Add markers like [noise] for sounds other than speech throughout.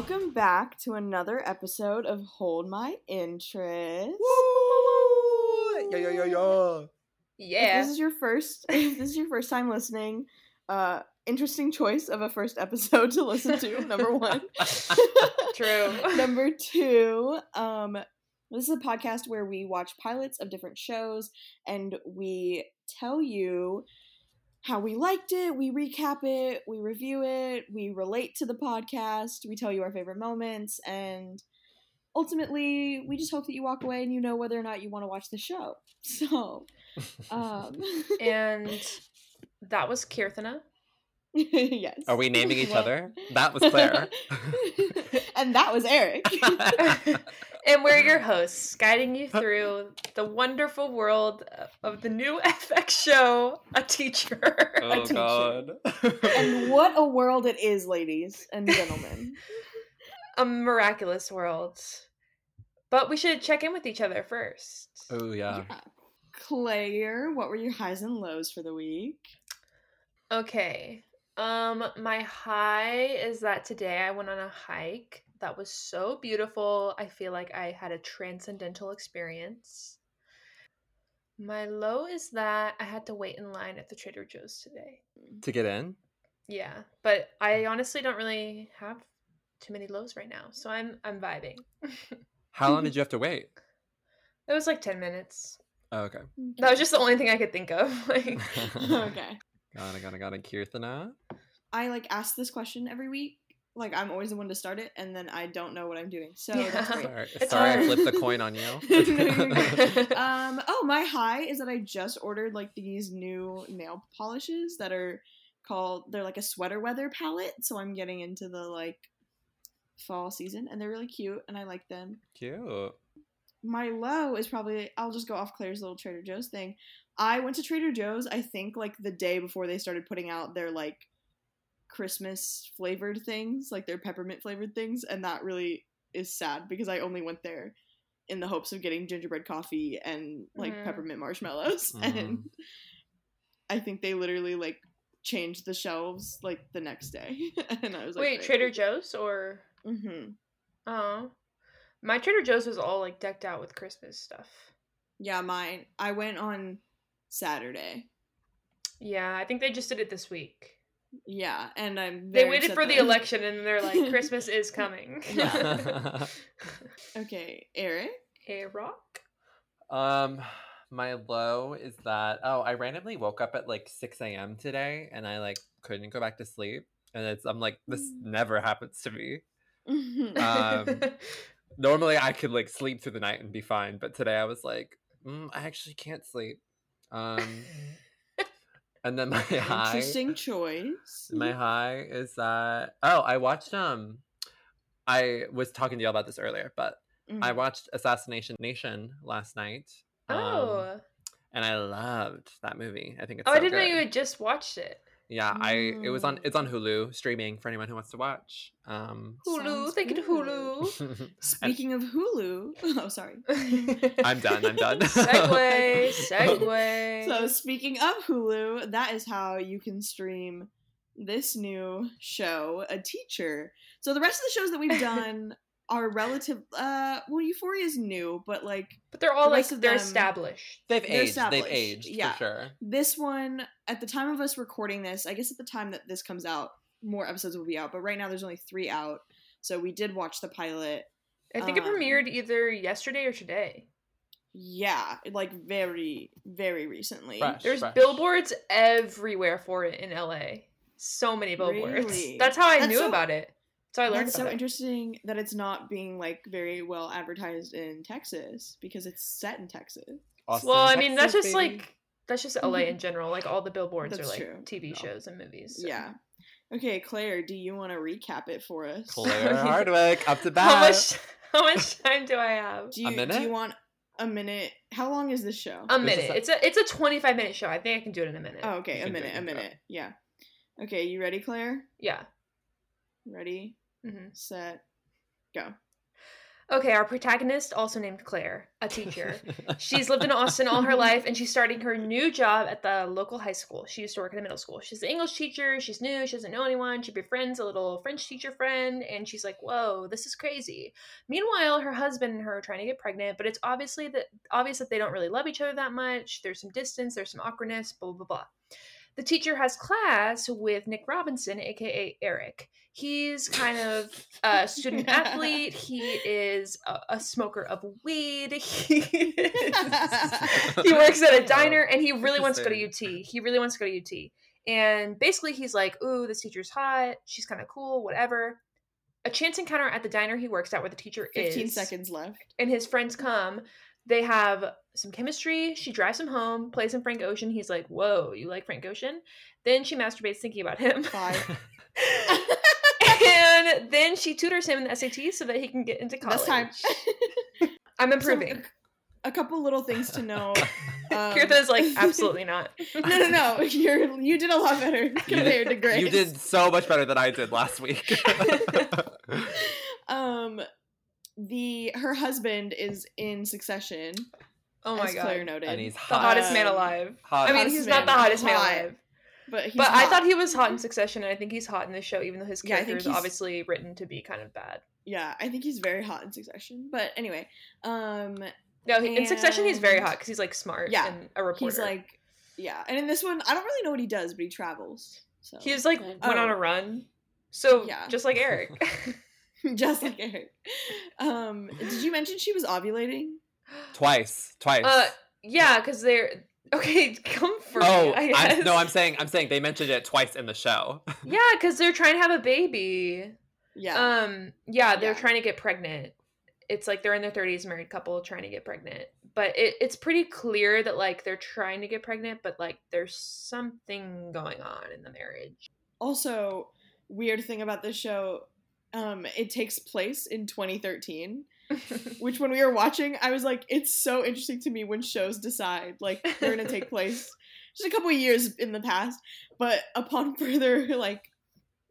Welcome back to another episode of Hold My Interest. Yo yo yo yo. If Yeah. this is your first [laughs] if this is your first time listening, uh interesting choice of a first episode to listen to, number [laughs] one. True. [laughs] number two, um this is a podcast where we watch pilots of different shows and we tell you how we liked it, we recap it, we review it, we relate to the podcast, we tell you our favorite moments, and ultimately, we just hope that you walk away and you know whether or not you want to watch the show. [laughs] So, um, [laughs] and that was Kirthana. yes. Are we naming each Well- other? That was Claire. [laughs] and that was Eric. And we're your [laughs] hosts, guiding you through the wonderful world of the new [laughs] FX show, A Teacher. [laughs] oh teacher. god. and what a world it is, ladies and gentlemen. A miraculous world. But we should check in with each other first. Oh yeah. Yeah. Claire, what were your highs and lows for the week? Okay. Um my high is that today I went on a hike that was so beautiful. I feel like I had a transcendental experience. My low is that I had to wait in line at the Trader Joe's today. To get in? Yeah, but I hmm. honestly don't really have too many lows right now, so I'm I'm vibing. [laughs] How long did you have to wait? It was like 10 minutes. Oh, okay. That was just the only thing I could think of. [laughs] Like [laughs] okay. Got it, got it, got it. Kirthana. I like ask this question every week. Like I'm always the one to start it, and then I don't know what I'm doing. So Yeah. that's great. Sorry, It's sorry I hard. flipped the coin on you. [laughs] No, you're good. [laughs] um. Oh, my high is that I just ordered like these new nail polishes that are called. They're like a sweater weather palette. So I'm getting into the like fall season, and they're really cute, and I like them. Cute. my low is probably I'll just go off Claire's little Trader Joe's thing. I went to Trader Joe's I think like the day before they started putting out their like Christmas flavored things, like their peppermint flavored things, and that really is sad because I only went there in the hopes of getting gingerbread coffee and like Mhm. peppermint marshmallows Mhm. [laughs] and I think they literally like changed the shelves like the next day [laughs] and I was like Wait, Trader Joe's or Mhm. Oh. My Trader Joe's was all like decked out with Christmas stuff. Yeah, mine. I went on Saturday. Yeah, I think they just did it this week. Yeah, and I'm. They waited for the that- election and they're like, [laughs] Christmas is coming. Yeah. [laughs] Okay, Eric. hey, Rock. um, my low is that oh, I randomly woke up at like six a.m. today, and I like couldn't go back to sleep, and it's I'm like this Mm. never happens to me. [laughs] Um, Normally, I could like sleep through the night and be fine, but today I was like, mm, I actually can't sleep. Um, and then [laughs] my high, Interesting choice. my high is that oh, I watched um, I was talking to you all about this earlier, but I Mhm. watched Assassination Nation last night. um, oh. and I loved that movie. I think it's oh, so I didn't know you had just watched it. Yeah, I it was on Mm. it's on Hulu streaming for anyone who wants to watch. Um, Hulu, Sounds thank you to good. Hulu. [laughs] and Speaking of Hulu, [laughs] oh sorry. [laughs] I'm done. I'm done. Segway, segue. So speaking of Hulu, that is how you can stream this new show, A Teacher. So the rest of the shows that we've done are relative. Uh, well, Euphoria is new, but like but they're all the like they're them- established. They've They're aged. They've aged yeah. for sure. this one at the time of us recording this i guess at the time that this comes out more episodes will be out but right now there's only three out so we did watch the pilot I think it um, premiered either yesterday or today. yeah like very very recently Fresh. There's fresh. billboards everywhere for it in LA. So many billboards. Really? [laughs] That's how I That's knew so- about it. So I learned that's so it. interesting that it's not being like very well advertised in texas because it's set in texas Austin, well, I mean, that's just baby. like that's just LA mm-hmm. in general. Like all the billboards That's are like true. TV shows and movies. so. yeah okay claire do you want to recap it for us Claire [laughs] Hardwick up to bat. How much [laughs] how much time do I have? do you, A do you want a minute how long is this show A This minute. a- It's a it's a 25 minute show. I think I can do it in a minute. oh okay You a can do it, minute a can do minute yeah okay you ready claire Yeah. ready hmm set go Okay, our protagonist, also named Claire, a teacher. [laughs] She's lived in Austin all her life and she's starting her new job at the local high school. She used to work in a middle school. She's an English teacher. She's new. She doesn't know anyone. She befriends a little French teacher friend and she's like, whoa, this is crazy. Meanwhile, her husband and her are trying to get pregnant, but it's obviously that obvious that they don't really love each other that much. There's some distance, there's some awkwardness, blah, blah, blah. The teacher has class with Nick Robinson, aka Eric. He's kind of a student athlete. He is a, a smoker of weed. [laughs] He, he works at a diner and he really wants to go to UT. He really wants to go to UT. And basically, he's like, Ooh, this teacher's hot. She's kind of cool, whatever. A chance encounter at the diner he works at where the teacher 15 is. seconds left. And his friends come. They have some chemistry. She drives him home, plays him Frank Ocean. He's like, Whoa, you like Frank Ocean? Then she masturbates thinking about him. Five. [laughs] and then she tutors him in the SAT so that he can get into college. This time. I'm [laughs] So, improving. a couple little things to know. [laughs] Um, Kirtha's like, [laughs] absolutely not. no, no, no. You're you did a lot better You compared to did, Grace. you did so much better than I did last week. Um, the her husband is in Succession. Oh my as god. Claire noted, and he's the hot. hottest man alive. hot. I mean, hottest he's not the man hottest man alive. But he's But I thought he was hot in Succession, and I think he's hot in this show, even though his Yeah, I character think is he's- obviously written to be kind of bad. Yeah, I think he's very hot in Succession. But anyway, um, No, he- in Succession, he's very hot because he's like smart Yeah, and a reporter. he's like, yeah, and in this one, I don't really know what he does, but he travels. So He's like went Oh. on a run. So Yeah. just like Eric. [laughs] [laughs] just like Eric. Um, did you mention she was ovulating? twice, twice. uh, yeah, because they're okay. [laughs] comfort. oh, me. I I'm, no, I'm saying, I'm saying they mentioned it twice in the show. [laughs] yeah, because they're trying to have a baby. Yeah. Um, yeah, they're Yeah. trying to get pregnant. It's like they're in their thirties, married couple trying to get pregnant. But it, it's pretty clear that like they're trying to get pregnant, but like there's something going on in the marriage. also, weird thing about this show, um, it takes place in 2013. [laughs] Which when we were watching, I was like, it's so interesting to me when shows decide like they're gonna take [laughs] place just a couple of years in the past. But upon [laughs] further like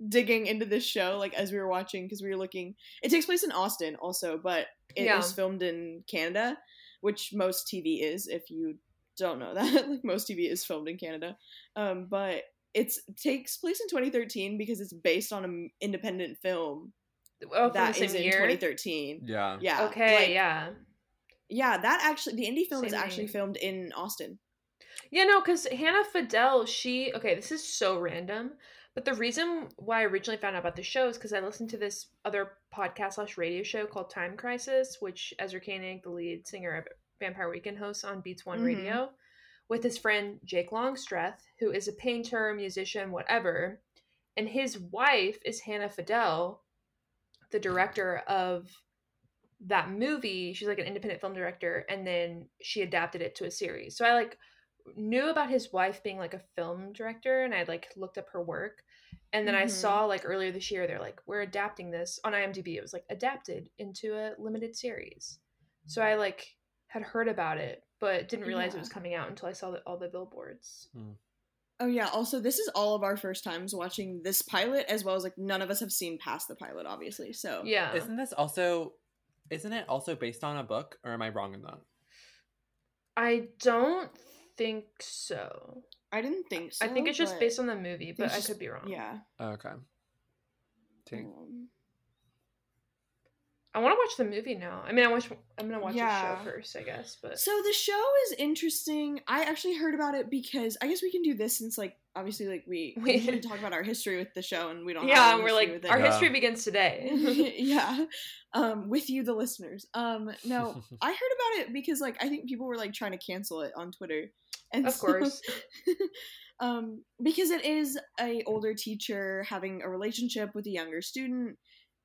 digging into this show, like as we were watching, because we were looking, it takes place in Austin also, but it Yeah. was filmed in Canada, which most TV is. If you don't know that, like most TV is filmed in Canada, um, but it's it takes place in 2013 because it's based on an independent film oh, from that the is same in year. 2013. Yeah. Yeah. Okay, like- yeah. Yeah, that actually the indie film is actually name. filmed in Austin. Yeah, no, because Hannah Fidel, she okay, this is so random, but the reason why I originally found out about the show is because I listened to this other podcast slash radio show called Time Crisis, which Ezra Koenig, the lead singer of Vampire Weekend, hosts on Beats One Mhm. Radio, with his friend Jake Longstreth, who is a painter, musician, whatever, and his wife is Hannah Fidel, the director of that movie. She's like an independent film director, and then she adapted it to a series. So I like knew about his wife being like a film director and I like looked up her work. And then I Mhm. saw like earlier this year they're like we're adapting this on IMDb. It was like adapted into a limited series. So I like had heard about it but didn't realize it was coming out until I saw the, all the billboards. Oh yeah, also this is all of our first times watching this pilot as well as like none of us have seen past the pilot obviously. So Yeah. Isn't this also, isn't it also based on a book, or am I wrong in that? I don't think so. I didn't think so. I think it's just based on the movie, but it's I could be wrong. Yeah. Okay. Tink. Um, I want to watch the movie now. I mean, I watch. I'm gonna watch the show first, I guess. But So the show is interesting. I actually heard about it because I guess we can do this since like obviously like we [laughs] we We- usually talk about our history with the show and we don't yeah, any and we're like, our Yeah. history begins today. [laughs] yeah um with you the listeners um no [laughs] i heard about it because like i think people were like trying to cancel it on twitter and of so- course. um because it is a older teacher having a relationship with a younger student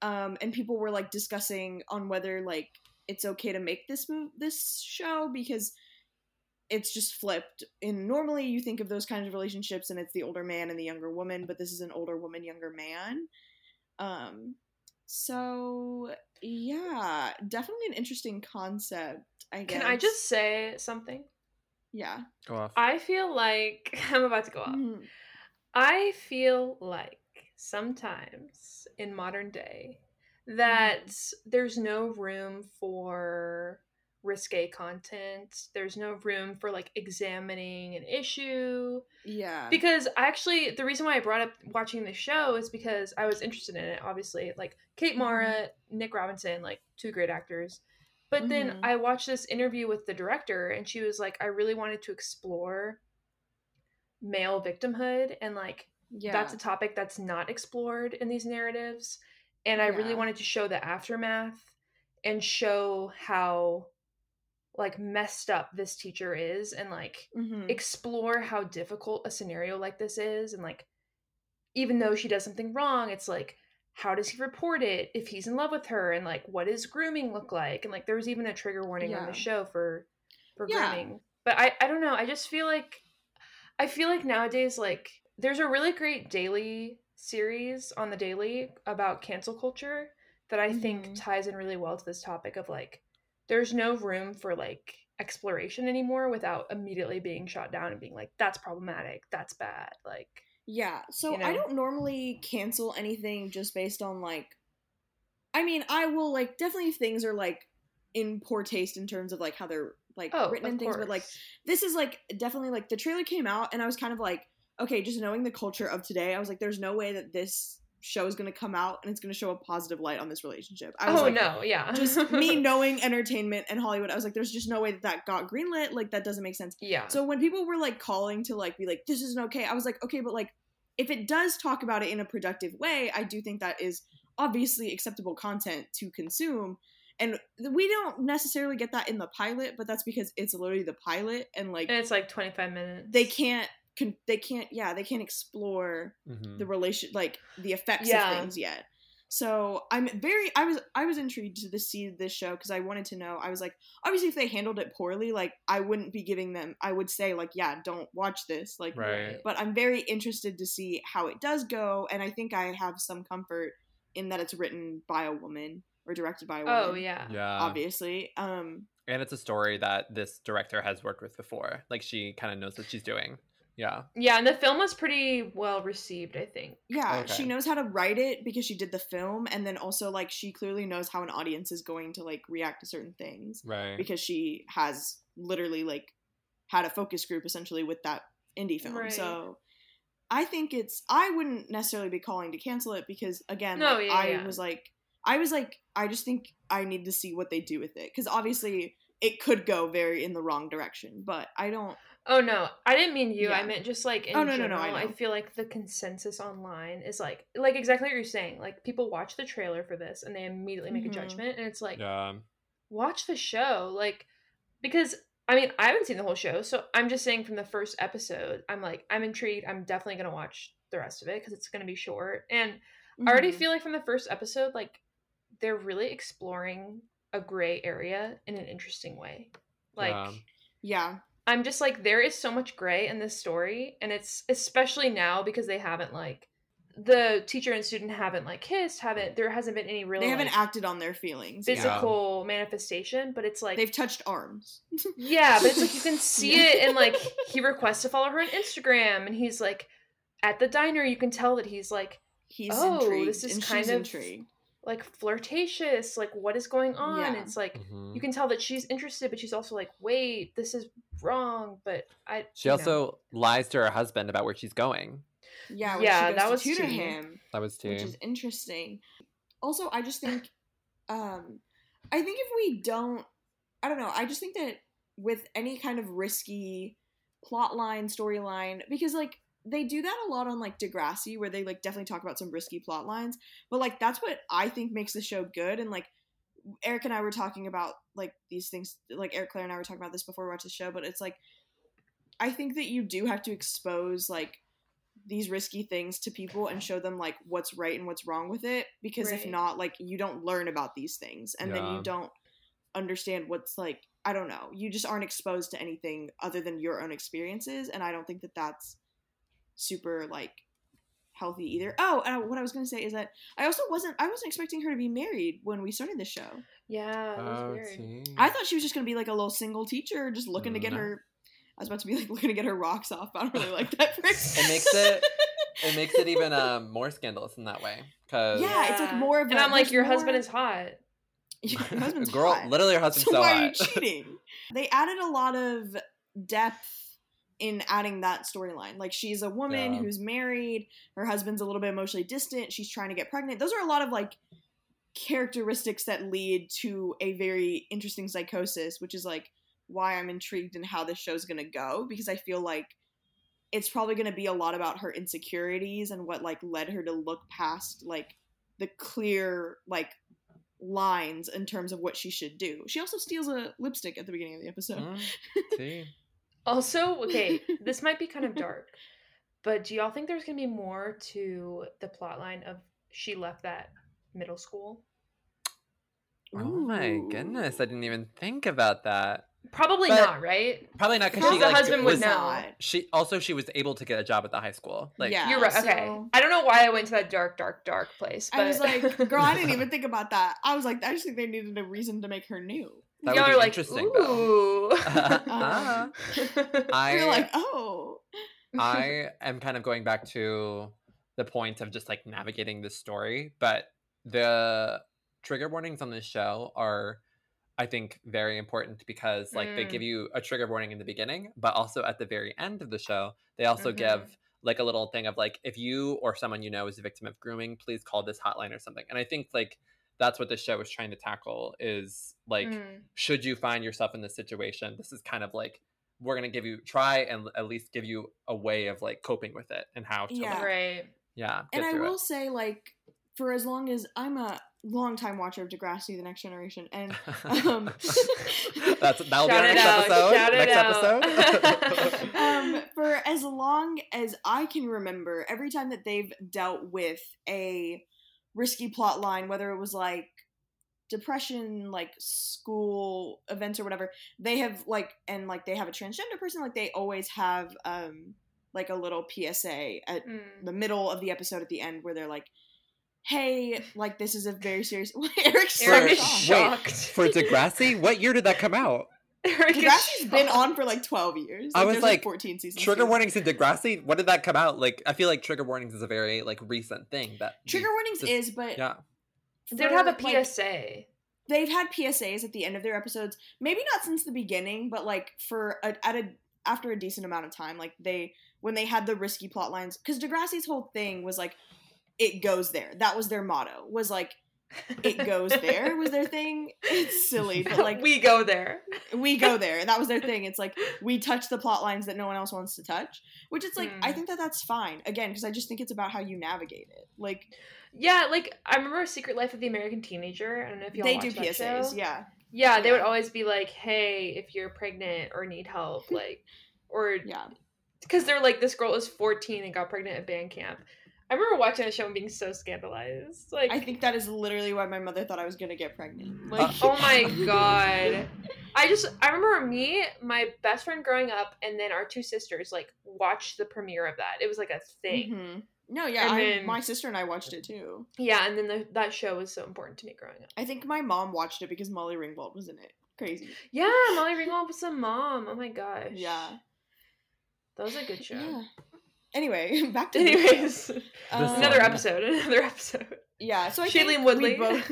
um and people were like discussing on whether like it's okay to make this move this show because it's just flipped and normally you think of those kinds of relationships and it's the older man and the younger woman but this is an older woman younger man um so yeah definitely an interesting concept i guess Can I just say something? yeah Go off. I feel like [laughs] I'm about to go off. Mhm. I feel like sometimes in modern day that there's no room for risque content. There's no room for like examining an issue. Yeah. Because I actually, the reason why I brought up watching the show is because I was interested in it. Obviously, like Kate Mara, Nick Robinson, like two great actors. But then Mhm. I watched this interview with the director, and she was like, I really wanted to explore male victimhood and like yeah. that's a topic that's not explored in these narratives and i really wanted to show the aftermath and show how like messed up this teacher is and like Mhm. explore how difficult a scenario like this is and like even though she does something wrong it's like how does he report it if he's in love with her and like what does grooming look like and like there was even a trigger warning on the show for for Yeah. grooming but i i don't know i just feel like i feel like nowadays like there's a really great daily series on the daily about cancel culture that i think Mhm. ties in really well to this topic of like there's no room for like exploration anymore without immediately being shot down and being like that's problematic that's bad like Yeah. So you I don't normally cancel anything just based on like I mean, I will like definitely if things are like in poor taste in terms of like how they're like oh written and things, but like this is like definitely like the trailer came out and I was kind of like, okay, just knowing the culture of today, I was like, there's no way that this show is gonna come out and it's gonna show a positive light on this relationship. I was oh like, no yeah just me [laughs] knowing entertainment and Hollywood, I was like, there's just no way that that got greenlit. Like that doesn't make sense. yeah So when people were like calling to like be like, this isn't okay, I was like, okay, but like if it does talk about it in a productive way, I do think that is obviously acceptable content to consume. And we don't necessarily get that in the pilot, but that's because it's literally the pilot and like and it's like 25 minutes they can't con- they can't yeah, they can't explore Mhm. the relation like the effects Yeah. of things yet. So I'm very I was I was intrigued to see this show because I wanted to know. I was like, obviously if they handled it poorly, like I wouldn't be giving them I would say like, yeah, don't watch this. Like Right. but I'm very interested to see how it does go and I think I have some comfort in that it's written by a woman or directed by a woman. oh yeah Yeah. Obviously. Um And it's a story that this director has worked with before. Like she kind of knows what she's doing. Yeah. Yeah, and the film was pretty well received, I think. yeah, Okay. she knows how to write it because she did the film and then also like she clearly knows how an audience is going to like react to certain things. Right. because she has literally like had a focus group essentially with that indie film. Right. So I think it's I wouldn't necessarily be calling to cancel it because again, No, like, yeah, I yeah. was like I was like I just think I need to see what they do with it because obviously it could go very in the wrong direction, but I don't. Oh no, I didn't mean you. I meant just like in Oh, no, no, no, general. I I, feel like the consensus online is like like exactly what you're saying. Like people watch the trailer for this and they immediately make Mhm. a judgment, and it's like yeah. watch the show, like because I mean I haven't seen the whole show, so I'm just saying from the first episode, I'm like I'm intrigued. I'm definitely gonna watch the rest of it because it's gonna be short, and I already Mhm. feel like from the first episode, like they're really exploring a gray area in an interesting way. Like Yeah. yeah, I'm just like there is so much gray in this story, and it's especially now because they haven't like the teacher and student haven't like kissed, haven't there hasn't been any real they haven't like, acted on their feelings. Yeah. physical manifestation, but it's like They've touched arms. [laughs] yeah, but it's like you can see it and like [laughs] he requests to follow her on Instagram, and he's like at the diner, you can tell that he's like He's Oh, intrigued, this is and kind she's of- intrigued. Like flirtatious, like what is going on? Yeah. It's like Mhm. you can tell that she's interested, but she's also like, wait, this is wrong. But I She you know. also lies to her husband about where she's going. Yeah, when Yeah, she goes that to was tutor tea. him. That was too. which is interesting. Also, I just think, [coughs] um, I think if we don't, I don't know, I just think that with any kind of risky plot line, storyline, because like they do that a lot on like Degrassi, where they like definitely talk about some risky plot lines, but like that's what I think makes the show good. And like Eric and I were talking about like these things, like Eric Claire and I were talking about this before we watched the show, but it's like I think that you do have to expose like these risky things to people and show them like what's right and what's wrong with it because if not like you don't learn about these things and then you don't understand what's like I don't know you just aren't exposed to anything other than your own experiences and I don't think that that's super like healthy either. Oh, and what I was going to say is that I also wasn't I wasn't expecting her to be married when we started the show. yeah, it was Oh, weird. I thought she was just going to be like a little single teacher just looking to get her I was about to be like looking to get her rocks off, but I don't really like that phrase. It makes it it [laughs] makes it even um, more scandalous in that way. Cause Yeah, it's like more of And a- I'm like, there's your husband is hot. Your [laughs] husband's girl, hot. literally, your husband's so so, why are you hot. [laughs] cheating? they added a lot of depth in adding that storyline. Like she's a woman Yeah. who's married, her husband's a little bit emotionally distant, she's trying to get pregnant. Those are a lot of like characteristics that lead to a very interesting psychosis, which is like why I'm intrigued in how this show's going to go because I feel like it's probably going to be a lot about her insecurities and what like led her to look past like the clear like lines in terms of what she should do. She also steals a lipstick at the beginning of the episode. Mm, [laughs] see? Also, okay, [laughs] this might be kind of dark, but do y'all think there's gonna be more to the plot line of she left that middle school? Oh my Ooh. goodness, I didn't even think about that. Probably But- not, right? Probably not because Because she the like husband would was, know. Not. She also she was able to get a job at the high school. Like Yeah. You're right. Okay. so- I don't know why I went to that dark, dark, dark place. But I was like, girl, I didn't [laughs] even think about that. I was like, I just think they needed a reason to make her new. That y'all would be like, interesting, though. ooh. [laughs] Ah. [laughs] I, I You're like, oh. [laughs] I am kind of going back to the point of just like navigating this story, but the trigger warnings on this show are I think very important because like they Mm. give you a trigger warning in the beginning, but also at the very end of the show, they also Mhm. give like a little thing of like if you or someone you know is a victim of grooming, please call this hotline or something. And I think like that's what this show is trying to tackle is like Mm. should you find yourself in this situation, this is kind of like we're gonna give you try and at least give you a way of like coping with it and how to Yeah. like, Right. yeah and i will it. say, like, for as long as I'm a longtime watcher of Degrassi: The Next Generation, and um, [laughs] That's that'll be Shout our next out, episode. shout Next episode. um, for as long as I can remember, every time that they've dealt with a risky plot line, whether it was like depression, like school events or whatever, they have like and like they have a transgender person, like they always have um like a little PSA at Mm. the middle of the episode at the end where they're like, "Hey, [laughs] like this is a very serious." [laughs] Eric's so shocked. shocked. for [laughs] Degrassi, what year did that come out? [laughs] Eric is Degrassi's been on for like twelve years. I was there's, like, fourteen seasons. Trigger too. warnings in Degrassi. When did that come out? Like, I feel like trigger warnings is a very like recent thing that Trigger warnings just- is, but yeah. They would have a for, like, PSA. they've had PSAs at the end of their episodes. Maybe not since the beginning, but like for a, at a after a decent amount of time, like they when they had the risky plot lines. Because Degrassi's whole thing was like, it goes there. That was their motto. Was like, it goes there. Was their [laughs] thing. It's silly, but like we go there. we go [laughs] there. That was their thing. It's like we touch the plot lines that no one else wants to touch, which it's like I Mm. think that that's fine. Again, because I just think it's about how you navigate it. Like Yeah, like I remember Secret Life of the American Teenager. I don't know if y'all they do that PSAs, show. yeah, Yeah, they would always be like, "Hey, if you're pregnant or need help, [laughs] like, or yeah. because they're like, this girl was 14 and got pregnant at band camp." I remember watching the show and being so scandalized. Like, I think that is literally why my mother thought I was gonna get pregnant. Like, oh my [laughs] god. I just I remember me, my best friend growing up, and then our two sisters like watched the premiere of that. It was like a thing. Mhm. No, yeah, I, then- my sister and I watched it too. Yeah, and then the, that show was so important to me growing up. I think my mom watched it because Molly Ringwald was in it. Crazy. Yeah, Molly Ringwald was a mom. Oh my gosh. Yeah. That was a good show. Yeah. Anyway, [laughs] back to. Anyways, [laughs] Um, another episode. [laughs] Another episode. Yeah, so I Shailene think Woodley. we both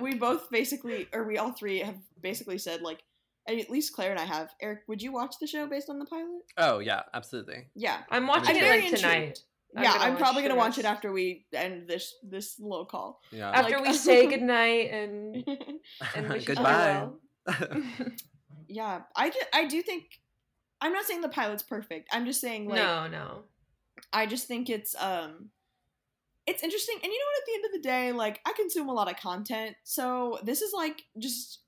we both basically, or we all three have basically said like, at least Claire and I have. Eric, would you watch the show based on the pilot? oh yeah, absolutely. Yeah. I'm watching I'm it very like tonight. intrigued. I'm yeah, I'm probably gonna watch it after we end this this little call. Yeah. After Like- we say goodnight and and wish each other Goodbye. yeah, I do, I do think I'm not saying the pilot's perfect. I'm just saying like no, no. I just think it's um it's interesting. And you know what at the end of the day, like I consume a lot of content. So this is like just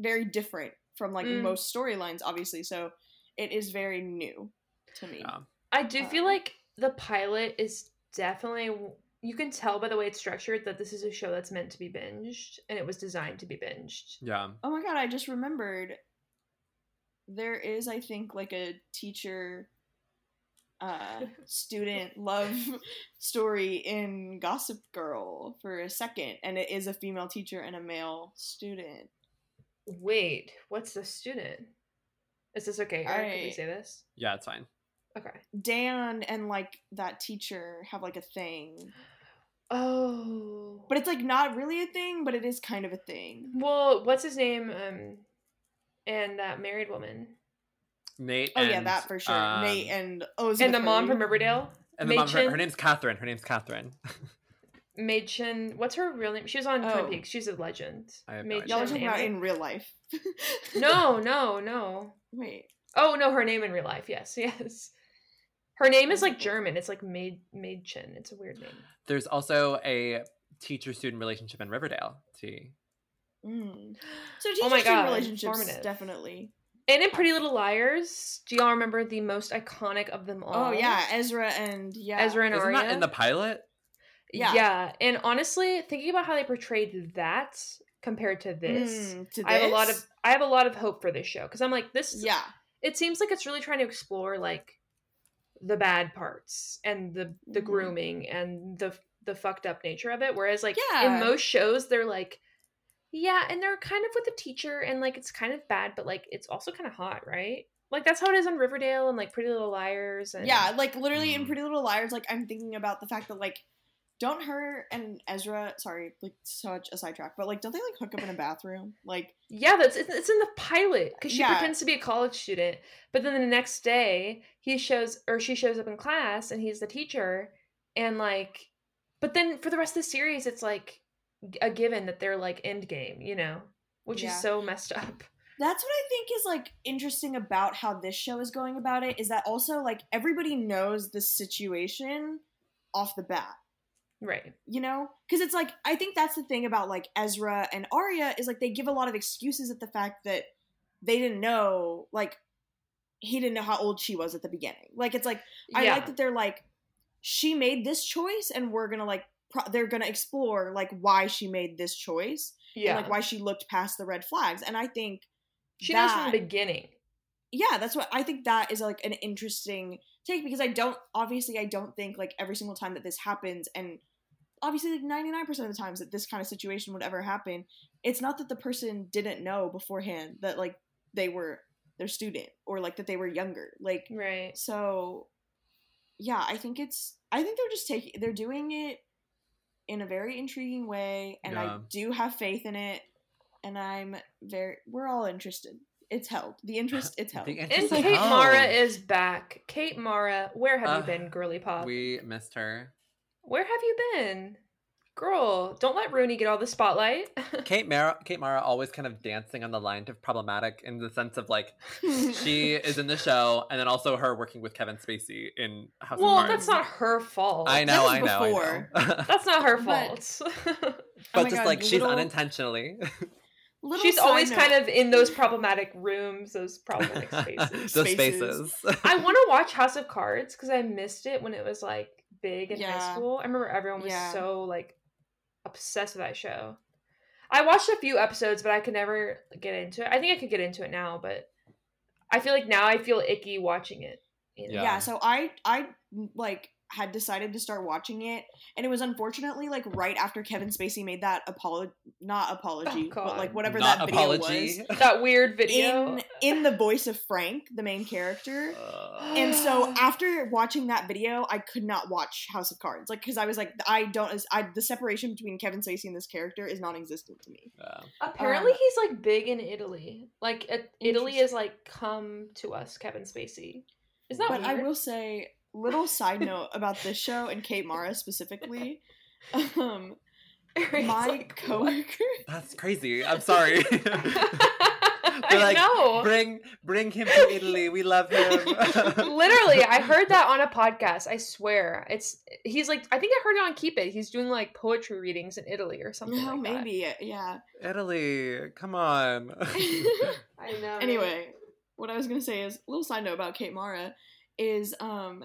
very different from like Mm. most storylines obviously. So it is very new to me. Yeah. I do feel Um, like the pilot is definitely you can tell by the way it's structured that this is a show that's meant to be binged and it was designed to be binged. Yeah. Oh my god, I just remembered there is I think like a teacher uh [laughs] student love story in Gossip Girl for a second and it is a female teacher and a male student. Wait, what's the student? Is this okay? Eric, can we say this? Yeah, it's fine. Okay. Dan and like that teacher have like a thing. Oh. But it's like not really a thing, but it is kind of a thing. well, what's his name? Um, and that married woman, Nate. Oh yeah, that for sure. um, Nate and oh, and the mom from Riverdale, And the mom, her, her name's Catherine. Her name's Catherine. [laughs] Mädchen. What's her real name? She was on Twin Oh. Peaks. She's a legend. I have no Mädchen Y'all are talking about in real life. [laughs] No, no, no. Wait. Oh no, her name in real life. Yes, [laughs] yes. Her name is like German. It's like Maid Mädchen. It's a weird name. There's also a teacher-student relationship in Riverdale. See, Mm. [gasps] So Oh teacher-student God, relationships definitely. And in Pretty Little Liars, do y'all remember the most iconic of them all? Oh yeah, Ezra and yeah. Ezra and isn't Aria. that in the pilot? Yeah. Yeah. and honestly, thinking about how they portrayed that compared to this, Mm, to I have a lot of I have a lot of hope for this show because I'm like this. Is, yeah. it seems like it's really trying to explore like the bad parts and the the Mhm. grooming and the the fucked up nature of it. Whereas like Yeah. in most shows, they're like, yeah, and they're kind of with the teacher and like it's kind of bad, but like it's also kind of hot, right? Like that's how it is on Riverdale and like Pretty Little Liars and Yeah, like literally in Mm. Pretty Little Liars, like I'm thinking about the fact that like don't her and Ezra sorry, like such a sidetrack, but like don't they like hook up in a bathroom? Like Yeah, that's it's it's in the pilot because she Yeah. pretends to be a college student, but then the next day he shows or she shows up in class and he's the teacher, and like, but then for the rest of the series, it's like a given that they're like end game, you know, which Yeah. is so messed up. that's what I think is like interesting about how this show is going about it is that also like everybody knows the situation off the bat. Right. you know because it's like i think that's the thing about like ezra and aria is like they give a lot of excuses at the fact that they didn't know like he didn't know how old she was at the beginning like it's like i yeah. like that they're like she made this choice and we're gonna like pro- they're gonna explore like why she made this choice yeah. and like why she looked past the red flags and i think she knows from the beginning. yeah that's what i think that is like an interesting take because i don't obviously i don't think like every single time that this happens and obviously like 99% of the times that this kind of situation would ever happen it's not that the person didn't know beforehand that like they were their student or like that they were younger like Right. so yeah i think it's i think they're just taking they're doing it in a very intriguing way and i do have faith in it and i'm very we're all interested it's held the interest [laughs] it's held The And Kate held. Mara is back. Kate Mara, where have Uh, you been, girly pop? We missed her. Where have you been? Girl, don't let Rooney get all the spotlight. [laughs] Kate Mara, Kate Mara, always kind of dancing on the line of problematic in the sense of like she [laughs] is in the show, and then also her working with Kevin Spacey in House well, of Cards. that's not her fault. I know, was I know, before. I know. [laughs] That's not her fault. but Oh just God, like she's unintentionally She's always note. kind of in those problematic rooms, those problematic spaces. those Spaces. spaces. I want to watch House of Cards because I missed it when it was like big in high school. I remember everyone was Yeah. so like obsessed with that show. I watched a few episodes, but I could never get into it. I think I could get into it now, but I feel like now I feel icky watching it. you know? Yeah. yeah. so i i like had decided to start watching it and it was unfortunately like right after kevin spacey made that apology not apology but Oh, God. like whatever Not that video was [laughs] That weird video. in in the voice of frank the main character Uh, and so after watching that video i could not watch house of cards like because i was like i don't i the separation between kevin spacey and this character is non-existent to me yeah. Apparently, Um, he's like big in Italy. Like Italy is like come to us, Kevin Spacey. Is that but weird? i will say little side [laughs] note about this show and kate mara specifically [laughs] um It's my like, what? coworker [laughs] That's crazy. I'm sorry. I like, know. bring bring him to Italy. We love him. Literally, I heard that on a podcast. I swear, it's he's like I think I heard it on Keep It. He's doing like poetry readings in Italy or something. no like that. maybe yeah Italy. Come on. I know. anyway, what I was gonna say is a little side note about Kate Mara is um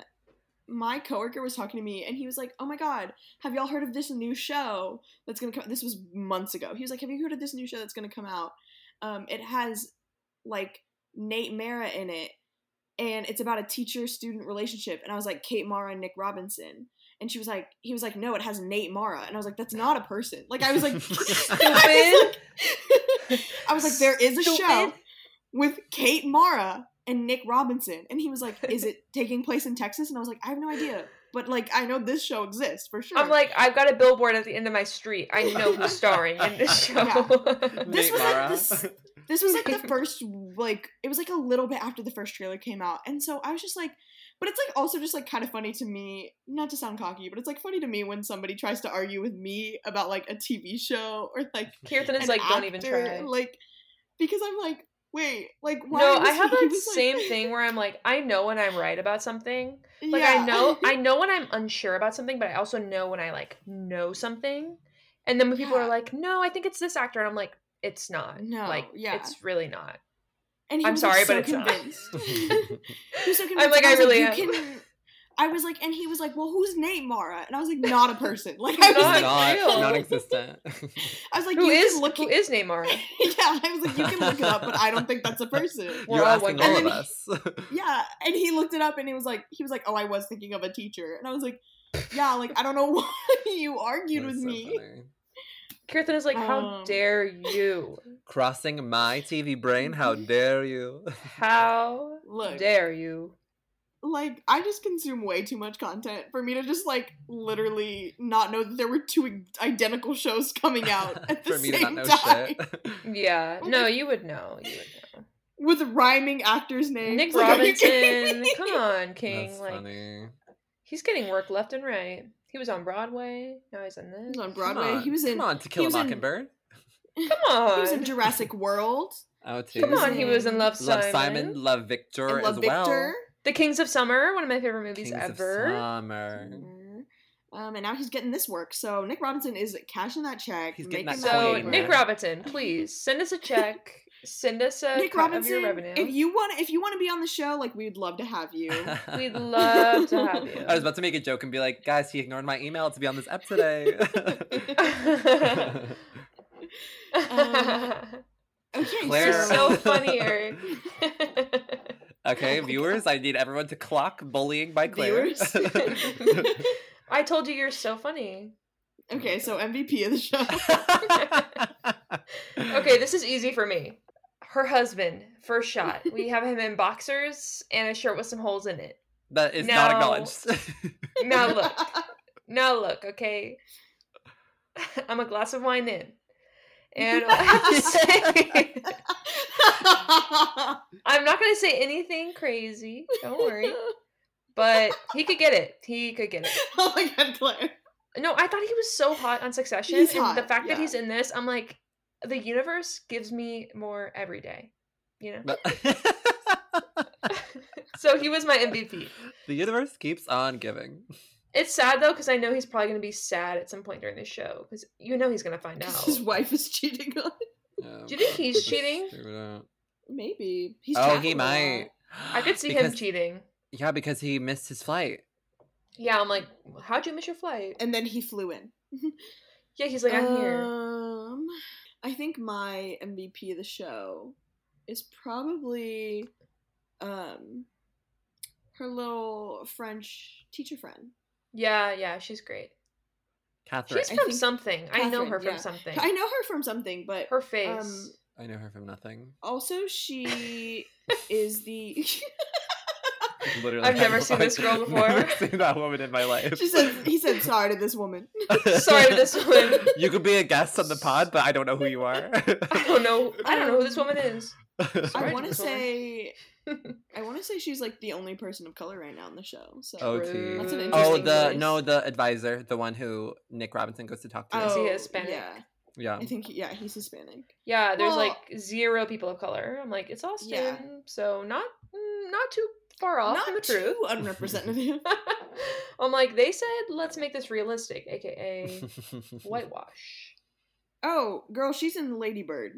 my coworker was talking to me and he was like, "Oh my god, have y'all heard of this new show that's gonna come?" This was months ago. He was like, "Have you heard of this new show that's gonna come out? Um, it has like Nate Mara in it, and it's about a teacher-student relationship." And I was like, "Kate Mara and Nick Robinson." And she was like, he was like, no, it has Nate Mara. And I was like, that's not a person. Like, I was like, [laughs] I was like, [laughs] [laughs] I was like, there is a show with Kate Mara and Nick Robinson. And he was like, Is it [laughs] taking place in Texas? And I was like, I have no idea. But like I know this show exists for sure. I'm like, I've got a billboard at the end of my street. I know who's [laughs] starring in this show. Yeah. This Nate was like this- this was like the [laughs] first like it was like a little bit after the first trailer came out and so i was just like but it's like also just like kind of funny to me not to sound cocky but it's like funny to me when somebody tries to argue with me about like a tv show or like Kirtan is an like, don't even try. like because i'm like wait like why no, I have he- the like- same thing where I'm like, I know when I'm right about something. Like Yeah. I know [laughs] I know when I'm unsure about something, but I also know when I like know something. And then when people Yeah. are like, "No, I think it's this actor," and I'm like, "It's not." No, like yeah. it's really not. and I'm sorry, so but it's not. convinced. [laughs] he was so convinced [laughs] I'm like, and I really you am. can I was like, and he was like, "Well, who's Nate Mara?" And I was like, "Not a person." Like, [laughs] I was Not like, not real. non-existent. [laughs] I was like, Who "You is can look who is Neymar? [laughs] yeah, I was like, you can look it up, but I don't think that's a person. We're You're all asking wondering. all of then us. Yeah, and he looked it up, and he was like, he was like, oh, I was thinking of a teacher, and I was like, yeah, like I don't know why you argued That's with so me. funny. Kirtan is like, "How Um, dare you? Crossing my TV brain, how dare you? How Look, dare you?" Like I just consume way too much content for me to just like literally not know that there were two identical shows coming out [laughs] at the For me same to not know time shit. [laughs] [laughs] Yeah, oh no, you would know. You would know. with rhyming actors' names. Nick Like, are you kidding Robinson, come on, King. That's like funny. he's getting work left and right. He was on Broadway. Now he's on He this. was on Broadway. on, He was in. Come on, To Kill a was in- Mockingbird. Come on. He was in Jurassic World. Oh, too. Come on, he was in in Love Love Simon. Simon, Love Victor and Love as well. Victor. The Kings of Summer, one of my favorite movies Kings of ever. Summer. Um, and now he's getting this work. So Nick Robinson is cashing that check. He's getting making that So Wait, Nick. Robinson, please send us a check. send us a Nick cut Robinson, of your revenue. if you want, if you want to be on the show, like we'd love to have you. [laughs] We'd love to have you. I was about to make a joke and be like, guys, he ignored my email to be on this ep today. [laughs] Um, Okay, Claire- She's so funny, [laughs] Eric. Okay, oh viewers, I need everyone to clock bullying by Claire. Viewers? [laughs] [laughs] I told you you're so funny. okay, so MVP of the show. [laughs] Okay, this is easy for me. Her husband, first shot. We have him in boxers and a shirt with some holes in it. that is No. not acknowledged. Now look. Now look, okay. I'm a glass of wine in. And [laughs] I have to say I'm not gonna say anything crazy. Don't worry. But he could get it. He could get it. [laughs] oh my god, Claire. No, I thought he was so hot on Succession. He's and the hot, fact that he's in this, I'm like, the universe gives me more every day. You know? [laughs] So he was my MVP. the universe keeps on giving. It's sad though, because I know he's probably gonna be sad at some point during the show. Because you know he's gonna find out. His wife is [laughs] cheating on. him. Yeah. Do you think he's cheating? Figure it out. Maybe he's. Oh, he might. I could see him cheating. Yeah, because he missed his flight. Yeah, I'm like, how'd you miss your flight? and then he flew in. Yeah, he's like, I'm here. Um, I think my MVP of the show is probably um her little French teacher friend. Yeah, yeah, she's great. Catherine. She's I from think something. I know Catherine, her from yeah. something. I know her from something, but her face. um, I know her from nothing. also she [laughs] is the. [laughs] Literally, I've never I've seen this girl [laughs] before. I've never seen that woman in my life. she said he said sorry to this woman. [laughs] Sorry to this woman. You could be a guest on the pod, but I don't know who you are. [laughs] I don't know. I don't know who this woman is. I want to to this woman. say. I want to say she's like the only person of color right now in the show. So oh, OT. That's an oh, interesting. oh, the choice. no, the advisor, the one who Nick Robinson goes to talk to. Is he Oh, Hispanic? Yeah, yeah. I think yeah he's Hispanic. Yeah, there's Well- like zero people of color. I'm like, it's Austin, Yeah. so not not too far off Not from the too truth. unrepresentative. [laughs] I'm like, they said, let's make this realistic, aka [laughs] whitewash. oh, girl, she's in Ladybird.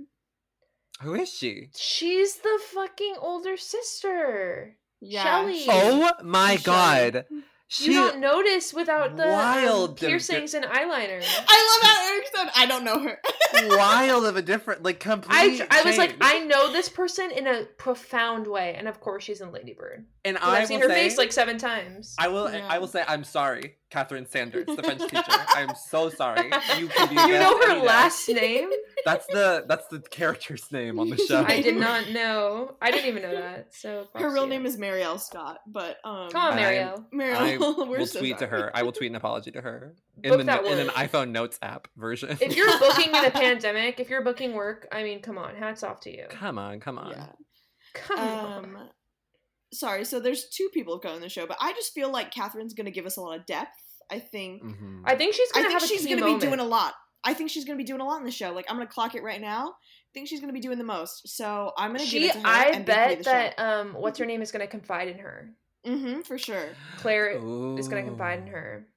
who is she? She's the fucking older sister. Yeah, Shelly. Oh my She's Shelly. god. You She don't notice without the um, Wild di- piercings and eyeliner. I love how Eric said, "I don't know her." [laughs] wild of a different like complete I, I was like. I know this person in a profound way, and of course she's in Ladybird. And 'Cause I I've seen will her say, face like seven times. I will Yeah. I will say I'm sorry Catherine Sanders, the French [laughs] teacher. I'm so sorry. You can be [laughs] You know her any day. last name? [laughs] That's the that's the character's name on the show. I did not know. I didn't even know that. So Her real name is Marielle Scott, but um, Come on, I- Marielle. I Marielle, we're will so tweet to her. I will tweet an apology to her in Book the in an iPhone Notes app version. If you're booking in a pandemic, if you're booking work, I mean, come on, hats off to you. come on, come on. Yeah. Come on. Sorry. So there's two people of color in the show, but I just feel like Catherine's gonna give us a lot of depth. I think. Mhm. I think she's I gonna think have a she's key gonna moment. be doing a lot. I think she's gonna be doing a lot in the show. Like I'm gonna clock it right now. I think she's gonna be doing the most. So I'm gonna give it to her. I MVP bet the that um, what's her name is gonna confide in her. Mm-hmm, for sure. Claire is gonna confide in Ooh, her.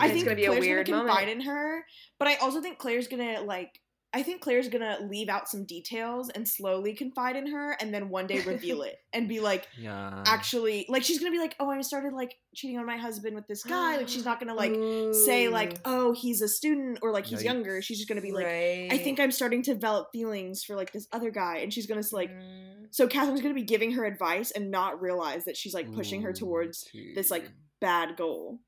I It's think gonna be a Claire's weird gonna confide moment. in her, but I also think Claire's gonna like. I think Claire's gonna leave out some details and slowly confide in her, and then one day reveal [laughs] it and be like, Yeah. actually, like she's gonna be like, oh, I started like cheating on my husband with this guy. Like she's not gonna like say like, oh, he's a student or like he's younger. She's just gonna be like, right. I think I'm starting to develop feelings for like this other guy, and she's gonna like. Mm. So Catherine's gonna be giving her advice and not realize that she's like pushing her Ooh, towards this like bad goal.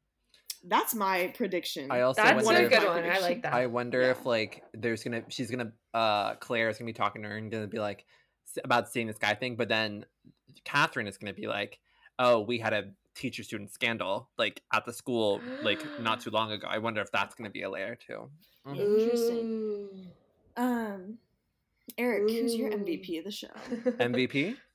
That's my prediction. I also That's wonder a good my one. I like that. I wonder Yeah. if like there's gonna she's gonna uh Claire's gonna be talking to her and gonna be like about seeing this guy thing, but then Catherine is gonna be like, oh, we had a teacher student scandal like at the school like not [gasps] too long ago. I wonder if that's gonna be a layer too. Mhm. Interesting. Um, Eric, who's your MVP of the show? MVP. [laughs]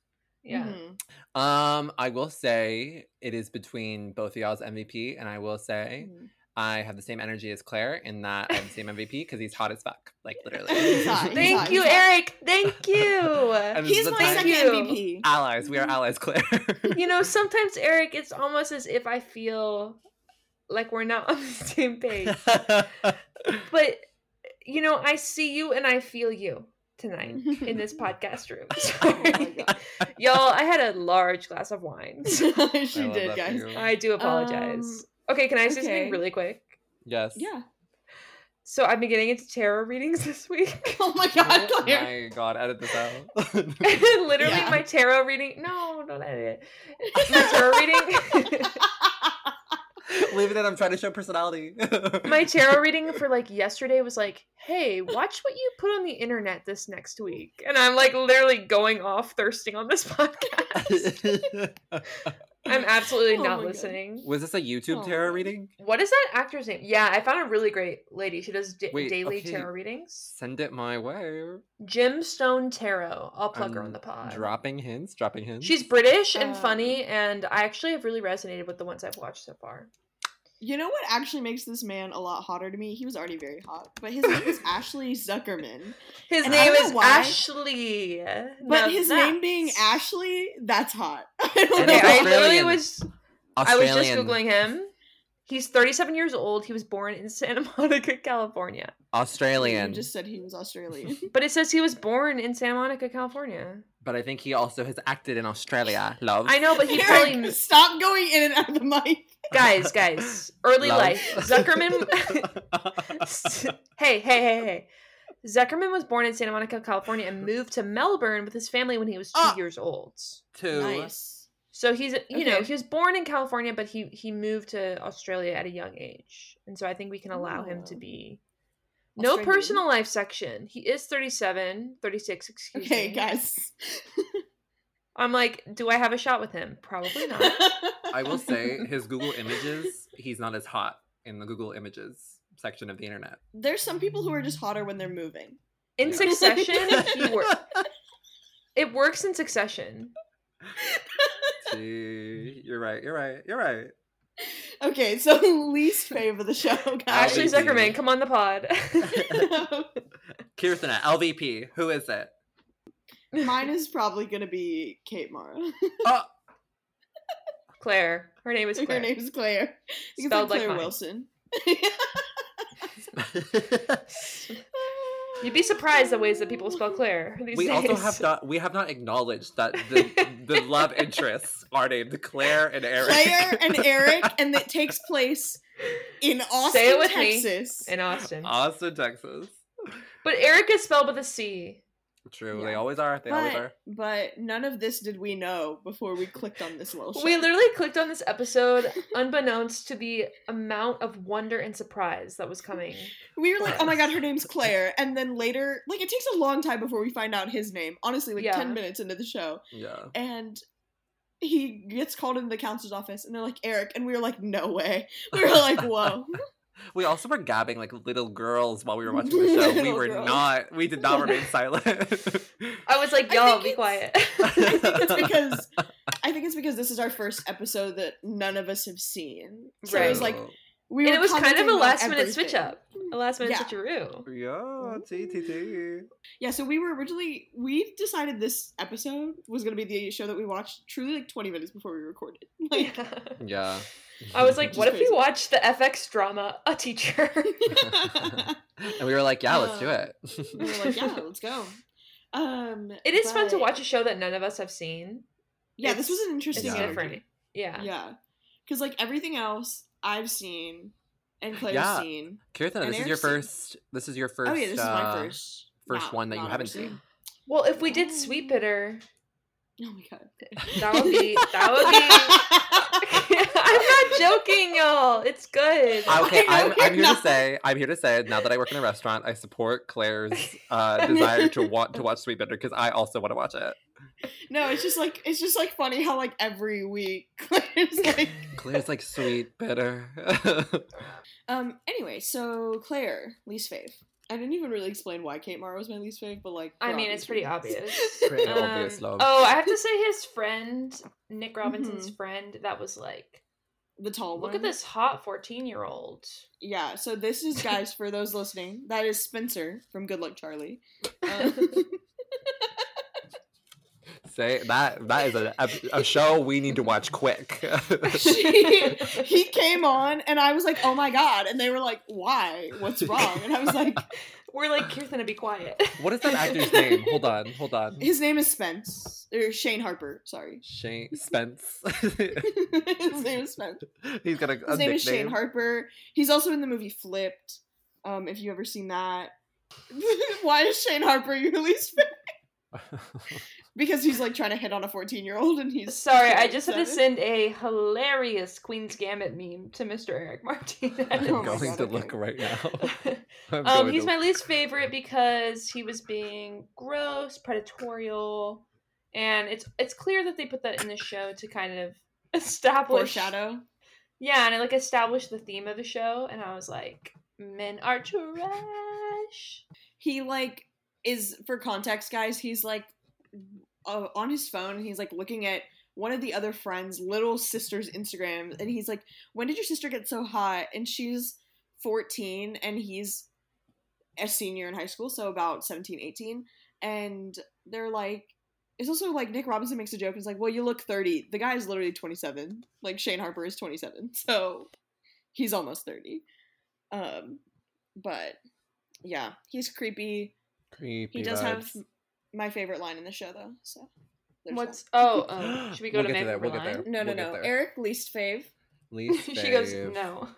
yeah. Mhm. Um, I will say it is between both of y'all's MVP, and I will say Mhm. I have the same energy as Claire in that I have the same MVP because he's hot as fuck, like literally. [laughs] He's hot, he's Thank hot, you, hot. Eric. Thank you. [laughs] And He's my time- second you. MVP. allies. We are allies, Claire. [laughs] you know, sometimes Eric, it's almost as if I feel like we're not on the same page. But you know, I see you and I feel you tonight [laughs] in this podcast room. [laughs] Oh [laughs] Sorry. God. Y'all, I had a large glass of wine. so I she did, guys. I do apologize. Um, okay, can I say okay. something really quick? Yes. Yeah. So I've been getting into tarot readings this week. Oh my god, Oh Claire. my god, edit this out. Literally, Yeah. my tarot reading. No, don't edit it. My tarot reading. Leave it. I'm trying to show personality. [laughs] my tarot reading for like yesterday was like, "Hey, watch what you put on the internet this next week," and I'm like literally going off thirsting on this [laughs] podcast. I'm absolutely Oh not my God. listening. Was this a YouTube Oh. tarot reading? What is that actor's name? Yeah, I found a really great lady. She does da- Wait, daily okay. tarot readings. Send it my way. Gemstone Tarot. I'll plug her on the pod. Dropping hints. Dropping hints. She's British and Um, funny, and I actually have really resonated with the ones I've watched so far. You know what actually makes this man a lot hotter to me? He was already very hot, but his name is [laughs] Ashley Zuckerman. His And name is why, Ashley. But Now his name being Ashley, that's hot. [laughs] I don't know. Okay, I he's literally Australian. was I was just googling him. He's 37 years old. He was born in Santa [laughs] Monica, California. Australian. You just said he was Australian. But it says he was born in Santa Monica, California. But I think he also has acted in Australia. Love. I know, but he Eric, probably stop going in and out of the mic. Guys, guys, early Love. life. Zuckerman. [laughs] [laughs] hey, hey, hey, hey. Zuckerman was born in Santa Monica, California, and moved to Melbourne with his family when he was two Ah. years old. Two. Nice. So he's, you know, he was born in California, but he he moved to Australia at a young age, and so I think we can allow him to Oh. be. No personal life section. He is 37, 36, excuse Okay, me. guys. [laughs] I'm like, do I have a shot with him? Probably not. I will say [laughs] his Google Images. He's not as hot in the Google Images section of the internet. There's some people who are just hotter when they're moving. In Yeah. Succession, [laughs] he wor- it works in Succession. [laughs] See, you're right. You're right. You're right. Okay, so least fave of the show, guys. Ashley Zuckerman, come on the pod. Kirsten, LVP. Who is it? Mine is probably gonna be Kate Mara. Oh, Claire. Her name is Claire. Her name's Claire. You can Spelled find like Claire mine. Wilson. [laughs] You'd be surprised the ways that people spell Claire these we days. also have not. We have not acknowledged that the [laughs] the love interests are named Claire and Eric. Claire and [laughs] Eric, and it takes place in Austin, Say it with me. Texas. in Austin. Austin, Texas. But Eric is spelled with a C. True. Yeah. They always are. They always are. but none of this did we know before we clicked on this little show. We literally clicked on this episode [laughs] unbeknownst to the amount of wonder and surprise that was coming. We were like, oh my god, her name's [laughs] Claire. And then later, like, it takes a long time before we find out his name. Honestly, like Yeah. 10 minutes into the show. Yeah. And he gets called into the counselor's office, and they're like, Eric. And we were like, no way. We were like, [laughs] whoa. We also were gabbing like little girls while we were watching the [laughs] show. we were girls. not. We did not remain [laughs] silent. I was like, I y'all, be quiet. [laughs] I think it's because I think it's because this is our first episode that none of us have seen. So it was like we and were it was kind of a on last minute switch up. A last minute Yeah. switcheroo. yeah, T T T. Yeah, so we were originally we decided this episode was gonna be the show that we watched truly like 20 minutes before we recorded. Like Yeah. I was like, what if we watch the FX drama A Teacher? [laughs] and we were like, yeah, let's do Um, it. we were like, yeah, let's go. Um it is fun to watch a show that none of us have seen. Yeah, this was an interesting Yeah. different. Yeah. Yeah. Cuz like everything else I've seen and Claire's Yeah. seen. Kirtan, And this is your Eric's seen- first. This is your first. oh yeah, this is my uh, first First not- one that you haven't ever seen. Well, if we did Oh. Sweetbitter, Oh my god. that would be that would be [laughs] [laughs] I'm not joking, y'all. It's good. Okay, I [laughs] know I'm, I'm here not. to say, I'm here to say, now that I work in a restaurant, I support Claire's [laughs] uh, desire to want to watch Sweetbitter because I also want to watch it. No, it's just like it's just like funny how like every week Claire's like Claire's like sweet bitter. Um anyway, so Claire, least fave. I didn't even really explain why Kate Mara was my least fave, but like I mean, it's pretty reasons. obvious. Pretty obvious, love. Oh, I have to say his friend, Nick Robinson's Mhm. friend, that was like, the tall one. look at this hot 14 year old. Yeah, so this is guys for those listening. That is Spencer from Good Luck Charlie. Uh, [laughs] [laughs] Say that that is a, a, a show we need to watch quick. [laughs] [laughs] she, he came on and I was like, "Oh my god!" And they were like, "Why? What's wrong?" And I was like, [laughs] We're like, Kirsten, to be quiet. what is that actor's name? Hold on, hold on. "His name is Spence or Shane Harper." Sorry, Shane Spence. his name is Spence. He's got a, a His name is Shane. Harper. He's also in the movie Flipped. Um, if you ever seen that. Why is Shane Harper your least favorite? [laughs] Because he's like trying to hit on a fourteen-year-old, and he's Sorry, I just had to send a hilarious Queen's Gambit meme to Mr. Eric Martinez. I'm [laughs] Oh going God, to okay. look right now. [laughs] Um, he's to- my least favorite because he was being gross, predatorial, and it's it's clear that they put that in the show to kind of establish foreshadow. Yeah, and it like established the theme of the show, and I was like, men are trash. he like is for context guys he's like uh, on his phone and he's like looking at one of the other friends little sister's instagram and he's like when did your sister get so hot and she's 14 and he's a senior in high school so about 17 18 and they're like it's also like Nick Robinson makes a joke. It's like, well, you look 30. The guy is literally 27. Like Shane Harper is 27. [laughs] So he's almost 30. Um, but yeah, he's creepy. Creepy He does have my favorite line in the show, though. So there's What's oh, [laughs] oh should we go We'll to get to my that, we'll get line? no, no, We'll no. there. Eric least fave. Least fave. [laughs] she goes fave. no.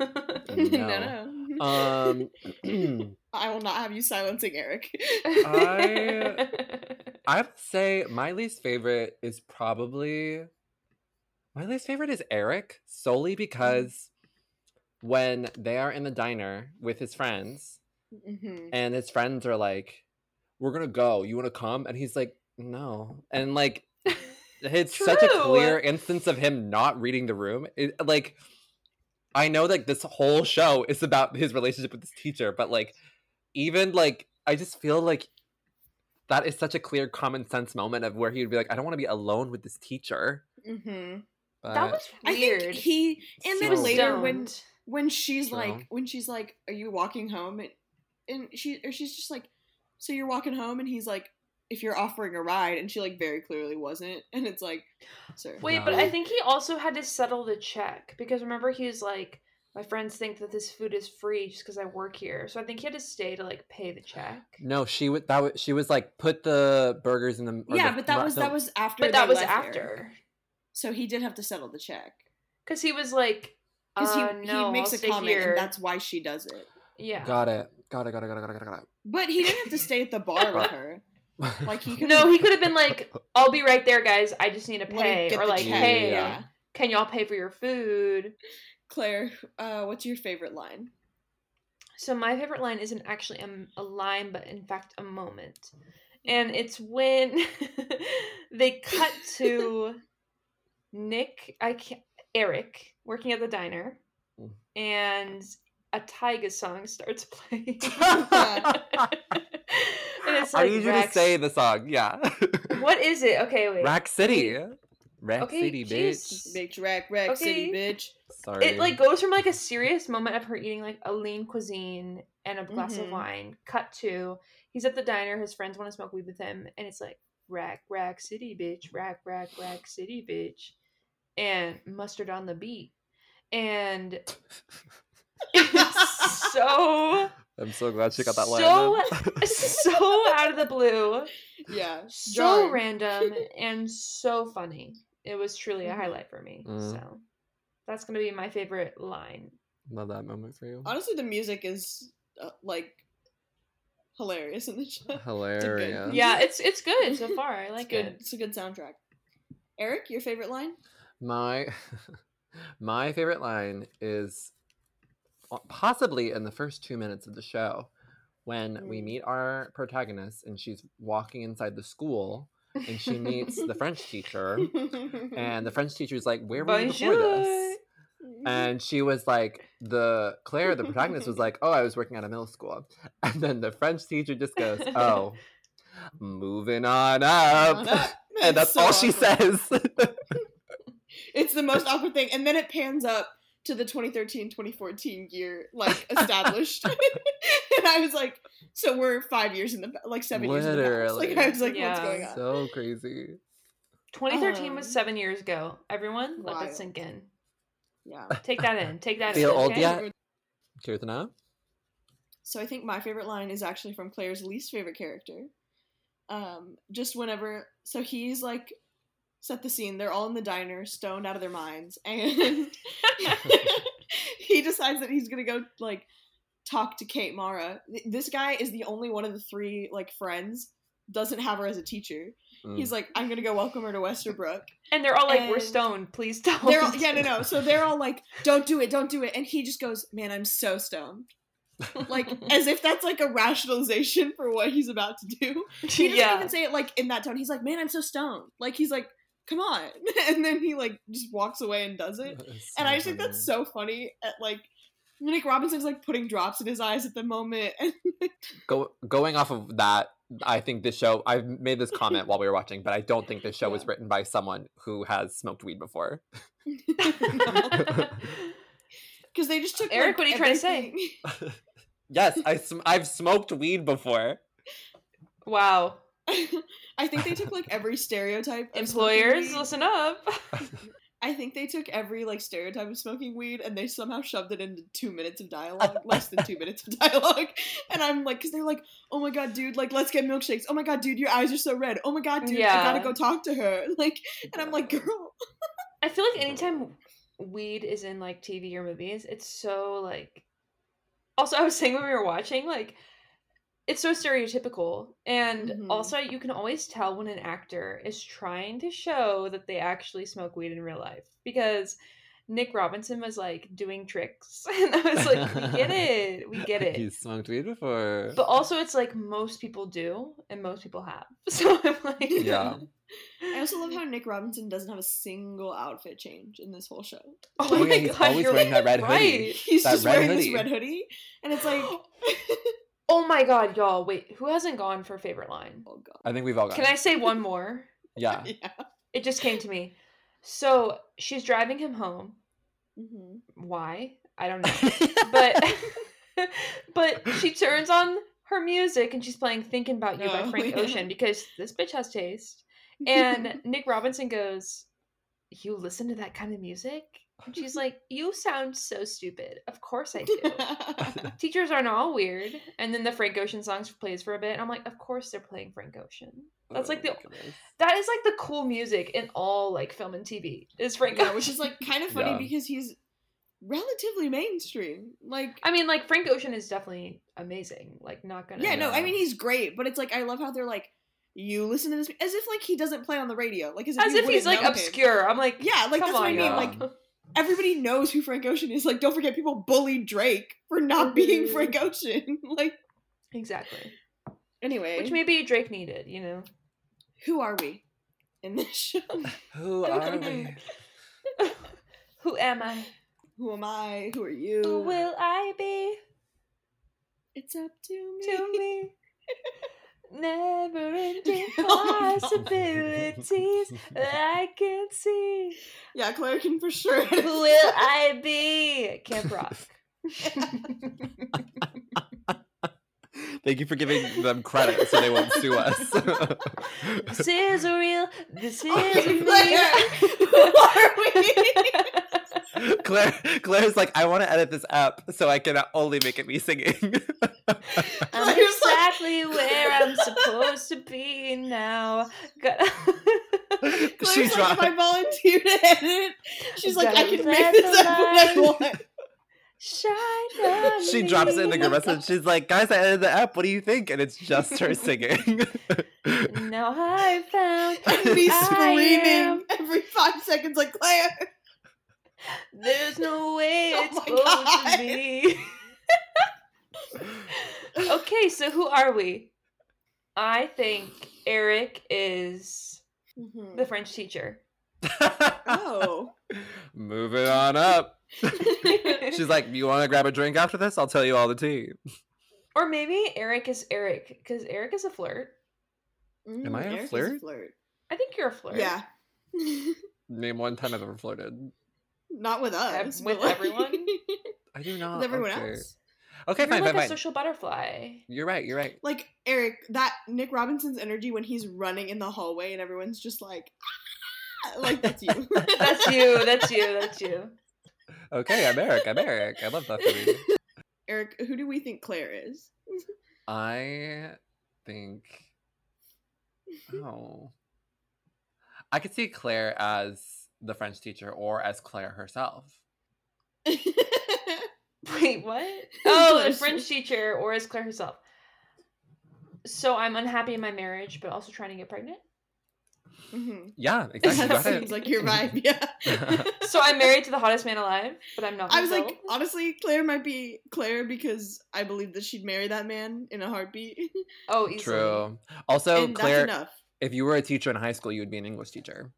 no, [laughs] no. Um, [clears throat] I will not have you silencing Eric. I- I have to say my least favorite is probably my least favorite is Eric solely because when they are in the diner with his friends hmm and his friends are like, "We're gonna go. You want to come?" and he's like, "No," and like [laughs] it's such a clear instance of him not reading the room. It, like, I know like this whole show is about his relationship with his teacher, but like, even like, I just feel like that is such a clear common sense moment of where he would be like, I don't want to be alone with this teacher. hmm But that was I weird. think he and So then later when Stoned. when she's True. like when she's like are you walking home and, and she or she's just like so you're walking home and he's like if you're offering a ride and she like very clearly wasn't [laughs] and it's like sir Wait, but I think he also had to settle the check because remember he was like, my friends think that this food is free just because I work here, so I think he had to stay to like pay the check. no, she would that was she was like put the burgers in the yeah the- but that was the- that was after But that was after there. so he did have to settle the check because he was like, because uh, he, no, he makes I'll a comment here. and that's why she does it yeah. got it, got it, got it, got it, got it, got it. But he didn't have to stay at the bar with her [laughs] Like he could No, he could have been like, "I'll be right there, guys. I just need to pay," get or like, check. "Hey, Yeah. can y'all pay for your food?" Claire, uh, what's your favorite line? So my favorite line isn't actually a, a line, but in fact a moment, and it's when [laughs] they cut to Nick, I can't, Eric working at the diner, Mm. and a Tyga song starts [laughs] playing. [laughs] and it's I like need you Rack- to say the song. Yeah. [laughs] What is it? Okay, wait. Rack City. Rack Okay, City, jeez. bitch. Bitch, rack, rack, city, bitch. Sorry. It like goes from like a serious moment of her eating like a lean cuisine and a glass Mhm. of wine, cut to he's at the diner, his friends want to smoke weed with him, and it's like rack, rack, city, bitch, rack, rack, rack, city, bitch, and mustard on the beat, and it's [laughs] so I'm so glad she got that line. so [laughs] so out of the blue, Yeah. so jarring. random, [laughs] and so funny. It was truly a highlight for me. Mm. So that's gonna be my favorite line. Love that moment for you. Honestly, the music is uh, like hilarious in the show. Hilarious. Yeah, it's it's good so far. I It's like good. it. It's a good soundtrack. Eric, your favorite line? My my favorite line is possibly in the first two minutes of the show when we Mm. meet our protagonist and she's walking inside the school and she meets the French [laughs] teacher and the French teacher is like, "Where were you before this?" And she was like, "The Claire, the protagonist, was like, oh, I was working at a middle school," [laughs] and then the French teacher just goes, [laughs] "Oh, moving on up," on up. and that's so all she says. It's the most awkward thing. And then it pans up to the 2013-2014 year, like, [laughs] established. [laughs] and I was like, so we're five years in the, like, seven years in the past. Like, I was like, what's going on? so crazy. 2013 was Um, seven years ago. Everyone, let wild. that sink in. yeah. Take that in. Take that Feel in. old okay? yet? Curious to know? So I think my favorite line is actually from Claire's least favorite character. Um, just whenever, so he's like, set the scene. They're all in the diner, stoned out of their minds, [laughs] and [laughs] he decides that he's gonna go like talk to Kate Mara. This guy is the only one of the three like friends doesn't have her as a teacher. Mm. He's like, I'm gonna go welcome her to Westerbrook. And they're all like, "We're stoned. Please don't." They're all, [laughs] yeah, no, no. So they're all like, "Don't do it, don't do it," and he just goes, "Man, I'm so stoned." like as if that's like a rationalization for what he's about to do. He doesn't yeah. even say it like in that tone. He's like, "Man, I'm so stoned." Like he's like, "Come on," [laughs] and then he like just walks away and does it. It's And so I just think that's so funny. At like Nick Robinson's like putting drops in his eyes at the moment, [laughs] and Go, going off of that, I think this show. I've made this comment while we were watching, but I don't think this show was written by someone who has smoked weed before. [laughs] because they just took Eric, like, what are you trying to say? yes, I sm- I've smoked weed before. wow. [laughs] I think they took like every stereotype. Employers, listen up. [laughs] I think they took every like stereotype of smoking weed and they somehow shoved it into two minutes of dialogue, [laughs] less than two minutes of dialogue. And I'm like, because they're like, oh my god, dude, like let's get milkshakes. Oh my god, dude, your eyes are so red. Oh my god, dude, I gotta go talk to her. Like, and I'm like, girl, I feel like anytime weed is in like TV or movies, it's so like. Also, I was saying when we were watching, like, it's so stereotypical, and Mhm. also you can always tell when an actor is trying to show that they actually smoke weed in real life because Nick Robinson was like doing tricks, [laughs] and I was like, we get [laughs] it, we get it. He's smoked weed before. But also, it's like most people do, and most people have. [laughs] So I'm like, Yeah. I also love how Nick Robinson doesn't have a single outfit change in this whole show. Oh Oh, my yeah, he's god, always you're wearing that red hoodie. right. He's That just red wearing hoodie. this red hoodie, and it's like, [gasps] Oh my god, y'all! Wait, who hasn't gone for favorite line? oh god, I think we've all got. Can I say one more? [laughs] Yeah. [laughs] yeah. It just came to me. So she's driving him home. hmm Why? I don't know. [laughs] But but she turns on her music and she's playing "Thinking About You" by Oh, Frank yeah. Ocean because this bitch has taste. And Nick Robinson goes, "You listen to that kind of music?" And she's like, [laughs] "You sound so stupid." Of course I do. [laughs] Teachers aren't all weird. And then the Frank Ocean songs plays for a bit. And I'm like, of course they're playing Frank Ocean. That's like Oh the goodness. that is like the cool music in all like film and TV is Frank yeah, Ocean. which is like kind of [laughs] funny Yeah. because he's relatively mainstream. Like, I mean, like Frank Ocean is definitely amazing. Like, not gonna. yeah, no, I mean he's great, but it's like I love how they're like you listen to this as if like he doesn't play on the radio, like as if, As if he's like know him. obscure. I'm like, Yeah, like come that's what I mean. y'all. Like everybody knows who Frank Ocean is. Like, don't forget people bullied Drake for not being Mhm. Frank Ocean. [laughs] like, exactly. anyway, Which maybe Drake needed, you know. who are we in this show? [laughs] Who are we? [laughs] Who am I? who am I? Who are you? Who will I be It's up to me. to me? Never ending Oh, [laughs] no. possibilities I can see. Yeah, Claire can for [laughs] sure. Who will [laughs] I be? Camp Rock. Thank you for giving them credit so they won't sue us. This is real. This is Okay, real. Claire, who are we? [laughs] Claire, Claire's like, I want to edit this up so I can only make it me singing. [laughs] I'm Claire's exactly where I'm supposed to be now. Got- [laughs] Claire's she like, if I volunteer to edit, she's like, I can make this the up when I want. Shine She drops it in the group message. She's like, guys, I edited the app. What do you think? And it's just her singing. Now I found And me I screaming am. every five seconds, like Claire. There's no way [laughs] Oh it's my supposed God. to be. okay, so who are we? I think Eric is the French teacher. Oh. [laughs] Moving on up. [laughs] She's like, you want to grab a drink after this? I'll tell you all the tea. or maybe Eric is Eric because Eric is a flirt. Am I a Mm, Eric is flirt? flirt? I think you're a flirt. Yeah. Name one time I've ever flirted. Not with us. Ev- with like- everyone? [laughs] I do not. with everyone okay. else. Okay, You're fine, like fine, a fine. social butterfly. You're right. You're right. Like Eric, that Nick Robinson's energy when he's running in the hallway and everyone's just like, "Ah," like that's you. [laughs] That's you. That's you. That's you. Okay, I'm Eric. I'm Eric. I love that for me. [laughs] Eric, who do we think Claire is? I think. Oh. I could see Claire as the French teacher or as Claire herself. [laughs] Wait, what? Oh, [laughs] the French teacher, or as Claire herself? So I'm unhappy in my marriage, but also trying to get pregnant. Mhm. Yeah, [laughs] exactly. That Got it. seems like your vibe, yeah. So I'm married to the hottest man alive, but I'm not. I was like, honestly, Claire might be Claire because I believe that she'd marry that man in a heartbeat. oh, easily. True. Also, and Claire, if you were a teacher in high school, you would be an English teacher.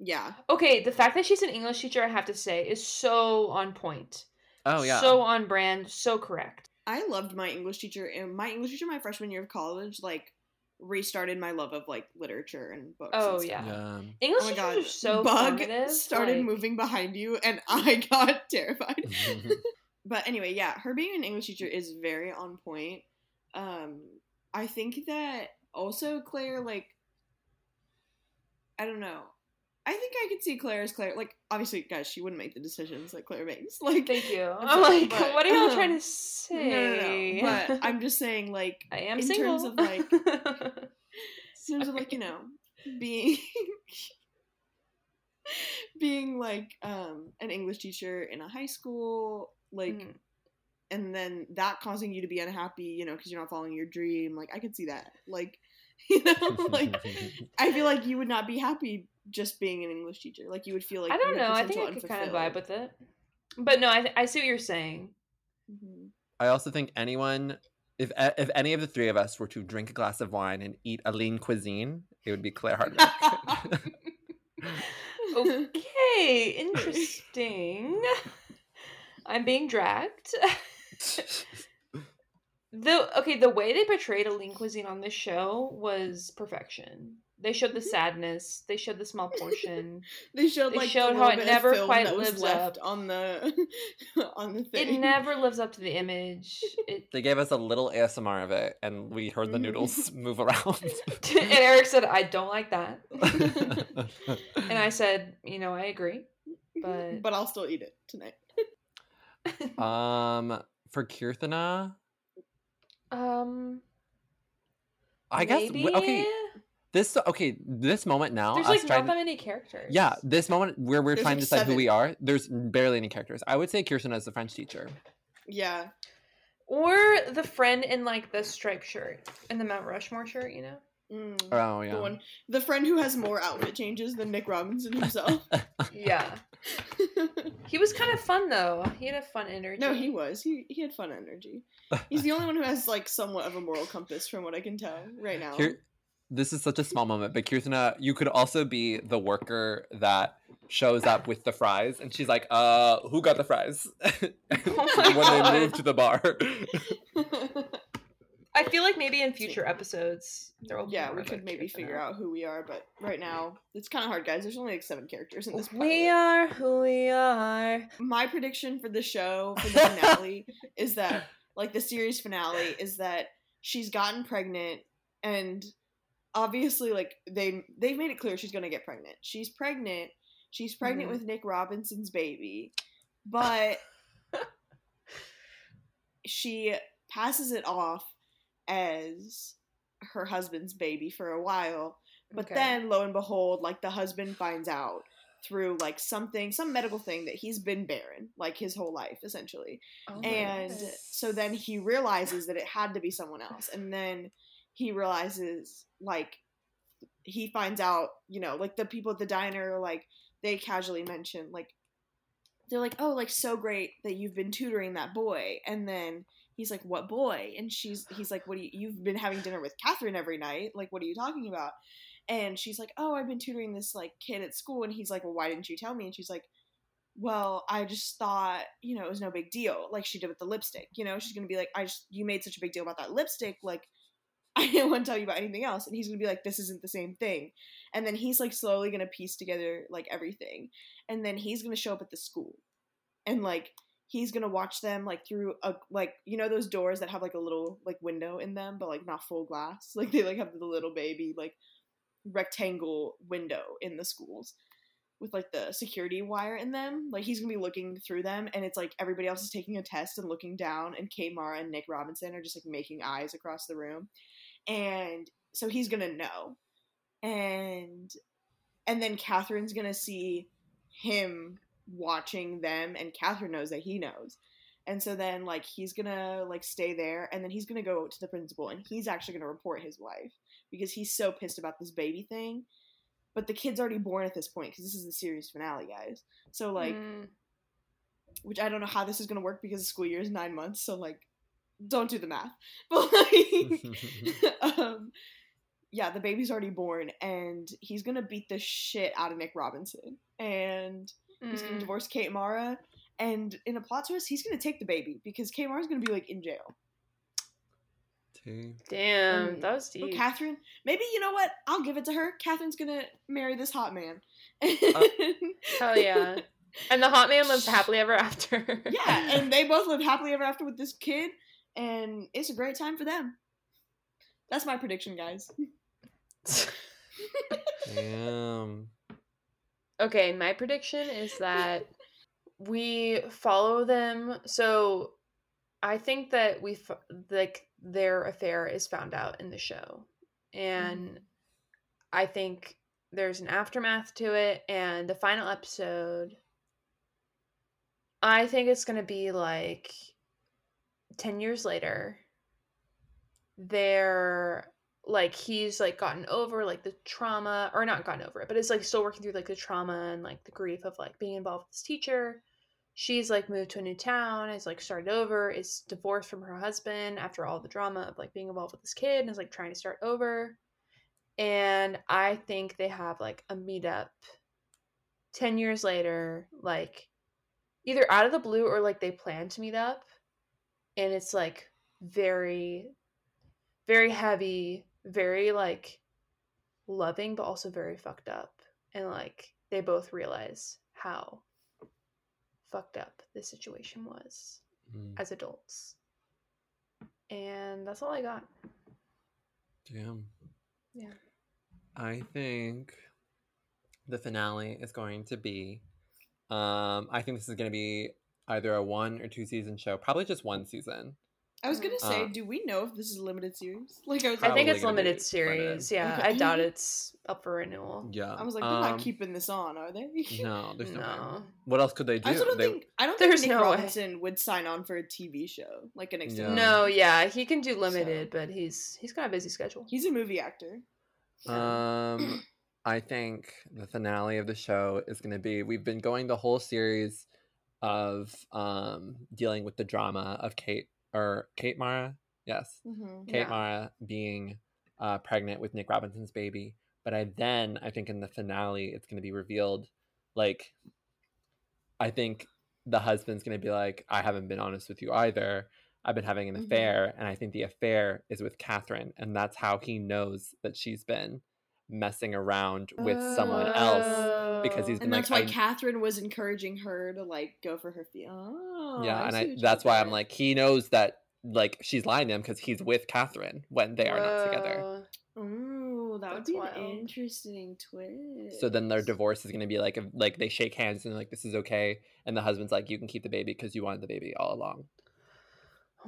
Yeah. Okay, the fact that she's an English teacher, I have to say, is so on point. Oh yeah. So on brand, so correct. I loved my English teacher, and my English teacher my freshman year of college, like, restarted my love of like literature and books. and Oh, stuff. yeah. yeah. English Oh teachers are so Bug formative. started like- moving behind you, and [laughs] I got terrified. [laughs] but anyway, yeah, her being an English teacher is very on point. Um, I think that also Claire, like, I don't know. I think I could see Claire as Claire. Like, obviously, guys, she wouldn't make the decisions that Claire makes. [laughs] Like, Thank you. I'm I'm sorry, like, but- what are y'all trying to say? no, no, no. But [laughs] I'm just saying, like, I am in single. terms of, like- [laughs] in terms of like you know being being like um an english teacher in a high school like Mhm. and then that causing you to be unhappy you know because you're not following your dream like i could see that like you know like i feel like you would not be happy just being an english teacher like you would feel like I don't know. I think potential I could kind of vibe with it. But no, I, th- I see what you're saying. Mhm. I also think anyone, if if any of the three of us were to drink a glass of wine and eat a lean cuisine, it would be Claire Hardwick. [laughs] [laughs] Okay, interesting. I'm being dragged. [laughs] the okay, the way they portrayed a lean cuisine on this show was perfection. They showed the sadness. They showed the small portion. [laughs] they showed They like showed how it never quite that lives left up. on the [laughs] on the thing It never lives up to the image. It, they gave us a little ASMR of it, and we heard the Mhm. noodles [laughs] move around. and Eric said, "I don't like that," and I said, "You know, I agree." But- but I'll still eat it tonight. um, for Kirthana, Um, I guess okay. This okay. This moment now, There's us like trying not that to- many characters. Yeah, this moment where we're There's, trying like, to decide who we are, there's barely any characters. I would say Kirsten as the French teacher. Yeah. Or the friend in like the striped shirt, and the Mount Rushmore shirt, you know? Mm, Oh yeah. The one, the friend who has more outfit changes than Nick Robinson himself. [laughs] Yeah. [laughs] He was kind of fun though. He had a fun energy. no, he was. He he had fun energy. He's the only one who has like somewhat of a moral compass, from what I can tell right now. Here, this is such a small moment, but Kirtana, you could also be the worker that shows up with the fries, and she's like, "Uh, who got the fries?" Oh [laughs] my when they move to the bar. I feel like maybe in future episodes there will be yeah, we could maybe Kirtana. figure out who we are, but right now it's kind of hard, guys. There's only like seven characters in this. We pilot. are who we are. My prediction for the show for the finale is that, like, the series finale is that she's gotten pregnant, and obviously, like, they they've made it clear she's gonna get pregnant. She's pregnant. She's pregnant Mhm. with Nick Robinson's baby, but [laughs] she passes it off as her husband's baby for a while but Okay. then lo and behold like the husband finds out through like something some medical thing that he's been barren like his whole life essentially Oh and goodness. so then he realizes that it had to be someone else and then he realizes like he finds out you know like the people at the diner like they casually mention like they're like oh like so great that you've been tutoring that boy. And then he's like what boy? And she's he's like what do you you've been having dinner with catherine every night. Like what are you talking about? And she's like oh i've been tutoring this like kid at school. And he's like well why didn't you tell me? And she's like well i just thought you know it was no big deal like she did with the lipstick you know? She's gonna be like i just you made such a big deal about that lipstick like i didn't want to tell you about anything else. And he's gonna be like this isn't the same thing. And then he's like slowly gonna piece together like everything. And then he's gonna show up at the school. And like he's gonna watch them like through a like you know those doors that have like a little like window in them but like not full glass? [laughs] Like they like have the little baby like rectangle window in the schools with like the security wire in them. Like he's gonna be looking through them and it's like everybody else is taking a test and looking down and kate mara and nick robinson are just like making eyes across the room and so he's gonna know. And and then catherine's gonna see him watching them and catherine knows that he knows. And so then like he's gonna like stay there and then he's gonna go to the principal and he's actually gonna report his wife because he's so pissed about this baby thing. But the kid's already born at this point because this is the series finale guys. So like Mm, which i don't know how this is gonna work because the school year is nine months so like don't do the math [laughs] but like [laughs] [laughs] um yeah the baby's already born and he's gonna beat the shit out of nick robinson and he's gonna mm. divorce kate mara and in a plot twist he's gonna take the baby because kate mara's gonna be like in jail Tea. Damn, Mm. that was But deep. catherine maybe you know what i'll give it to her catherine's gonna marry this hot man Hell yeah. And the hot man lives happily ever after. yeah and they both live happily ever after with this kid and it's a great time for them that's my prediction guys Damn. okay, my prediction is that we follow them. So I think that we f- like their affair is found out in the show, and mm-hmm. I think there's an aftermath to it, and the final episode. I think it's gonna be like ten years later. They're like he's like gotten over like the trauma or not gotten over it but it's like still working through like the trauma and like the grief of like being involved with this teacher she's like moved to a new town is like started over is divorced from her husband after all the drama of like being involved with this kid and is like trying to start over and i think they have like a meetup 10 years later like either out of the blue or like they plan to meet up and it's like very very heavy, very like loving, but also very fucked up. And like they both realize how fucked up the situation was Mm, as adults. And that's all I got. Damn. Yeah. I think the finale is going to be. Um, I think this is going to be either a one or two season show. Probably just one season. I was gonna say, Uh, do we know if this is a limited series? [laughs] Like I was, I think it's gonna limited limited. series. Yeah, Okay. I doubt it's up for renewal. Yeah. I was like, they're um, not keeping this on, are they? [laughs] No, there's no. way. No. What else could they do? I also don't They- think I don't There's think Nick no way. Robinson would sign on for a TV show like an extended. Yeah. No, yeah, he can do limited, but he's he's got a busy schedule. He's a movie actor. Um, I think the finale of the show is going to be. We've been going the whole series of um dealing with the drama of Kate or Kate Mara. Yes, Mhm. Kate Yeah. Mara being uh, pregnant with Nick Robinson's baby. But I then I think in the finale it's going to be revealed, like, I think the husband's going to be like, I haven't been honest with you either. I've been having an Mhm. affair, and I think the affair is with Catherine, and that's how he knows that she's been messing around with someone else because oh, he's been And that's why I- Catherine was encouraging her to like go for her feel. Oh, yeah, and I that's did why I'm like, he knows that like she's lying to him because he's with Catherine when they are not together. Whoa. Ooh, that would be wild. an interesting twist. So then their divorce is going to be like, a, like they shake hands and they're like, this is okay, and the husband's like, you can keep the baby because you wanted the baby all along.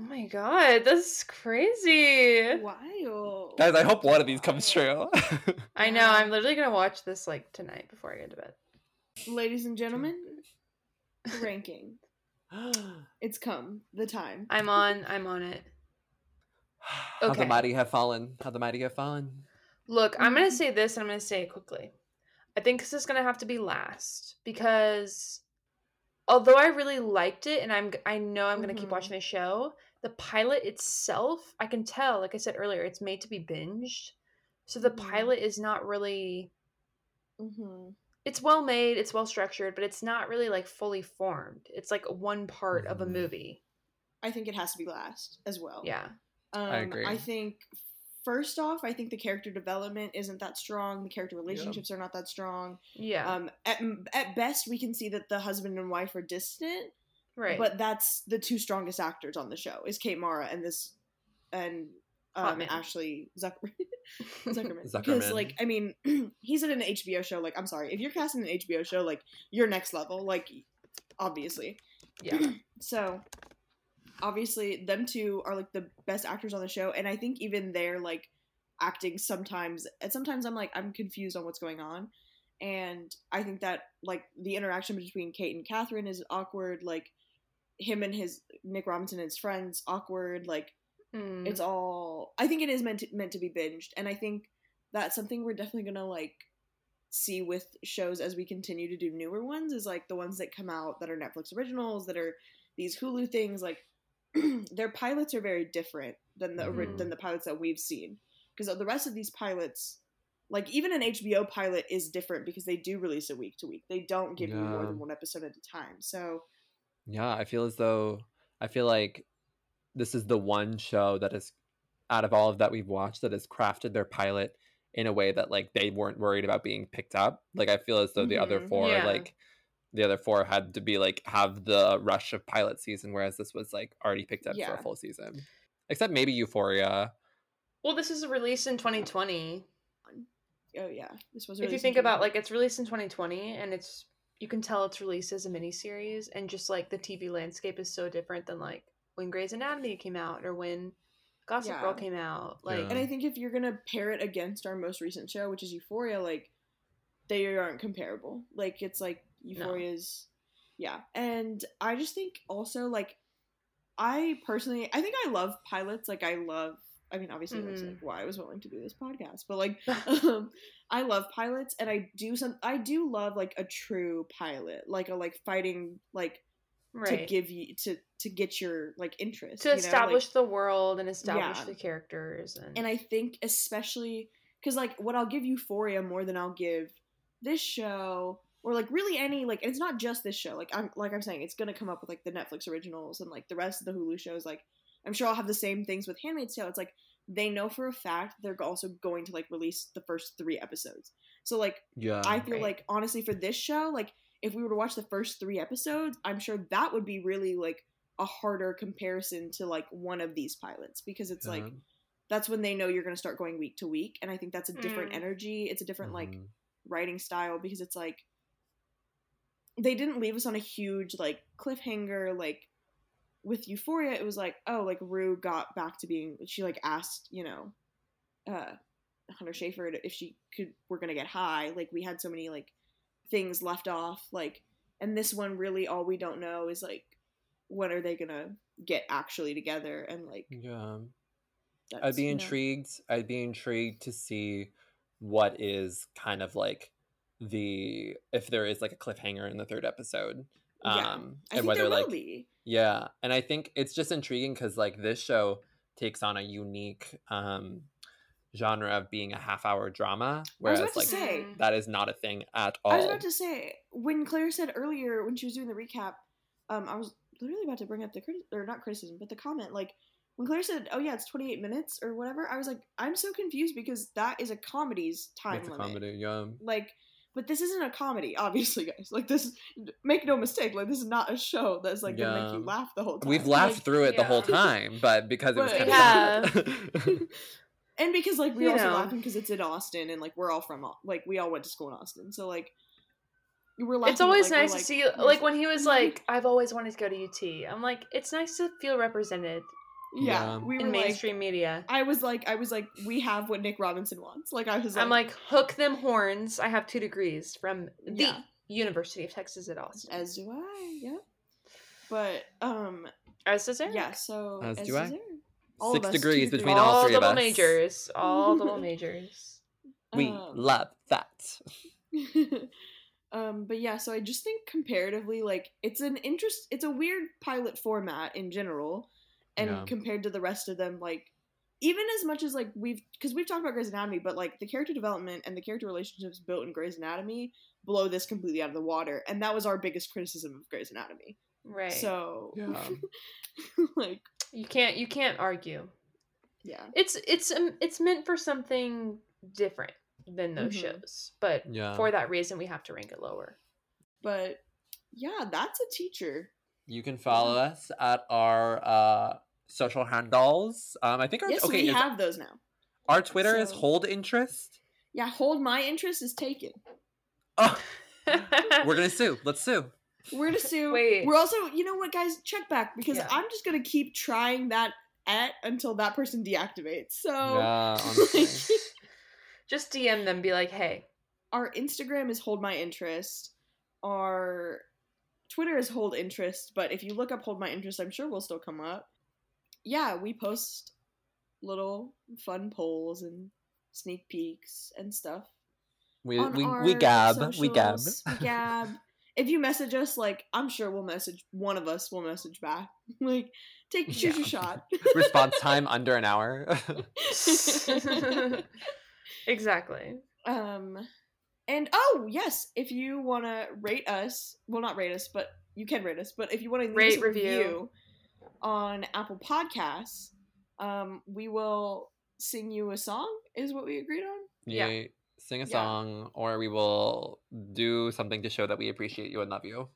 Oh my god, that's crazy. Wild. Guys, I hope one of these comes true. [laughs] I know. I'm literally gonna watch this like tonight before I go to bed. Ladies and gentlemen, ranking. [gasps] It's come. The time. I'm on. I'm on it. How the mighty have fallen. How the mighty have fallen. Look, I'm gonna Mhm. say this, and I'm gonna say it quickly. I think this is gonna have to be last because although I really liked it, and I'm I know I'm gonna keep Mhm. watching the show. The pilot itself, I can tell. Like I said earlier, it's made to be binged. So the Mhm. pilot is not really. Mm-hmm. It's well made. It's well structured, but it's not really like fully formed. It's like one part of a Mhm. movie. I think it has to be last as well. Yeah. Um, agree. I think first off, I think the character development isn't that strong. The character relationships are not that strong. Yeah. Um, at at best, we can see that the husband and wife are distant, right. but that's the two strongest actors on the show is Kate Mara and this and um. Ashley [laughs] Zuckerman. [laughs] Zuckerman. Because like I mean, [clears throat] he's in an HBO show. Like I'm sorry, if you're casting an HBO show, like you're next level. Like obviously. yeah. [clears throat] So obviously them two are like the best actors on the show and I think even they're like acting sometimes and sometimes I'm like I'm confused on what's going on. And I think that like the interaction between Kate and Catherine is awkward, like him and his Nick Robinson and his friends awkward, like Mm. it's all I think it is meant to, meant to be binged and I think that's something we're definitely going to like see with shows as we continue to do newer ones is like the ones that come out that are Netflix originals that are these Hulu things like [clears throat] their pilots are very different than the ori- Mhm. than the pilots that we've seen because the rest of these pilots like even an HBO pilot is different because they do release it week to week. They don't give you more than one episode at a time. So Yeah, I feel as though I feel like this is the one show that is out of all of that we've watched that has crafted their pilot in a way that like they weren't worried about being picked up. Like I feel as though the other Mhm, four yeah. like the other four had to be like have the rush of pilot season whereas this was like already picked up for a full season. Except maybe Euphoria. Well, this is released in 2020. oh yeah, this was if you think about like it's released in 2020 and it's you can tell it's released as a miniseries and just like the TV landscape is so different than like when Grey's Anatomy came out or when Gossip Girl came out. Like Yeah. And I think if you're gonna pair it against our most recent show, which is Euphoria, like they aren't comparable. Like it's like Euphoria's, yeah. And I just think also like I personally, I think I love pilots. Like I love. I mean, obviously that's Mhm. like why I was willing to do this podcast, but like [laughs] um, I love pilots, and I do some. I do love like a true pilot, like a like fighting like to give you to to get your like interest to you know, like- establish the world and establish Yeah. the characters and, and I think especially because like what I'll give Euphoria more than I'll give this show or like really any like it's not just this show like I'm like I'm saying it's gonna come up with like the Netflix originals and like the rest of the Hulu shows like I'm sure I'll have the same things with Handmaid's Tale it's like they know for a fact they're also going to like release the first three episodes so like Yeah. I feel Right. like honestly for this show, like if we were to watch the first three episodes, I'm sure that would be really like a harder comparison to like one of these pilots because it's like that's when they know you're going to start going week to week, and I think that's a different Mm. energy. It's a different like Mhm. writing style because it's like they didn't leave us on a huge like cliffhanger like with Euphoria it was like oh like Rue got back to being she like asked you know uh Hunter Schafer if she could we're gonna get high like we had so many like things left off like and this one really all we don't know is like when are they gonna get actually together and like Yeah. I'd be you know. intrigued. I'd be intrigued to see what is kind of like the if there is like a cliffhanger in the third episode. Yeah, Um I and think whether there like will be. Yeah, and I think it's just intriguing because like this show takes on a unique um genre of being a half hour drama, I was whereas about to like say. Mm. that is not a thing at all. I was about to say when Claire said earlier when she was doing the recap, um, I was literally about to bring up the criti- or not criticism, but the comment like when Claire said, "Oh yeah, it's 28 minutes or whatever," I was like, I'm so confused because that is a comedy's time it's a limit. comedy, yeah. Like, but this isn't a comedy, obviously, guys. Like this, make no mistake. Like this is not a show that's like gonna make you laugh the whole time. We've laughed Like, through it the whole time, but because it was But- kind of Yeah. and because like we You also know. laughing because it's in Austin and like we're all from like we all went to school in Austin, so like we're laughing. It's but, always like, we're nice to like, see, like when he was like, "I've always wanted to go to UT." I'm like, it's nice to feel represented yeah, Yeah. we were in like, mainstream media. I was like, I was like, we have what Nick Robinson wants. Like I was like, I'm like, hook them horns. I have two degrees from the Yeah. University of Texas at Austin. as do I. Yep. But um, As does Eric. yeah. So As do does I. Eric. All of Six degrees degrees. between all all three of us. All double majors. All double [laughs] majors. we Um, love that. [laughs] um, but yeah, so I just think comparatively, like it's an interest. It's a weird pilot format in general, and Yeah. compared to the rest of them, like even as much as like we've because we've talked about Grey's Anatomy, but like the character development and the character relationships built in Grey's Anatomy blow this completely out of the water, and that was our biggest criticism of Grey's Anatomy. Right. So, Yeah. [laughs] like, you can't you can't argue. yeah, It's it's um, it's meant for something different than those Mhm. shows, but Yeah. for that reason, we have to rank it lower. but yeah, that's a teacher. You can follow us at our uh, social handles. Um, I think our Yes, okay, we is- have those now. our Twitter is hold interest. Yeah, hold my interest is taken. Oh, [laughs] we're gonna sue. Let's sue. We're gonna sue. Wait. We're also, you know what, guys? Check back because Yeah. I'm just gonna keep trying that at until that person deactivates. So Yeah, [laughs] honestly. Just DM them, be like, hey, our Instagram is hold my interest. Our Twitter is hold interest, but if you look up hold my interest, I'm sure we'll still come up. Yeah, we post little fun polls and sneak peeks and stuff. We we, we gab. We gab. We gab. if you message us, like I'm sure we'll message one of us will message back. [laughs] Like take choose Yeah. your shot. [laughs] Response time under an hour. [laughs] exactly. um and oh yes, if you wanna rate us, well not rate us, but you can rate us, but if you want to Rate, review. review on Apple Podcasts, um, we will sing you a song, is what we agreed on. Yeah. You sing a Yeah. song, or we will do something to show that we appreciate you and love you.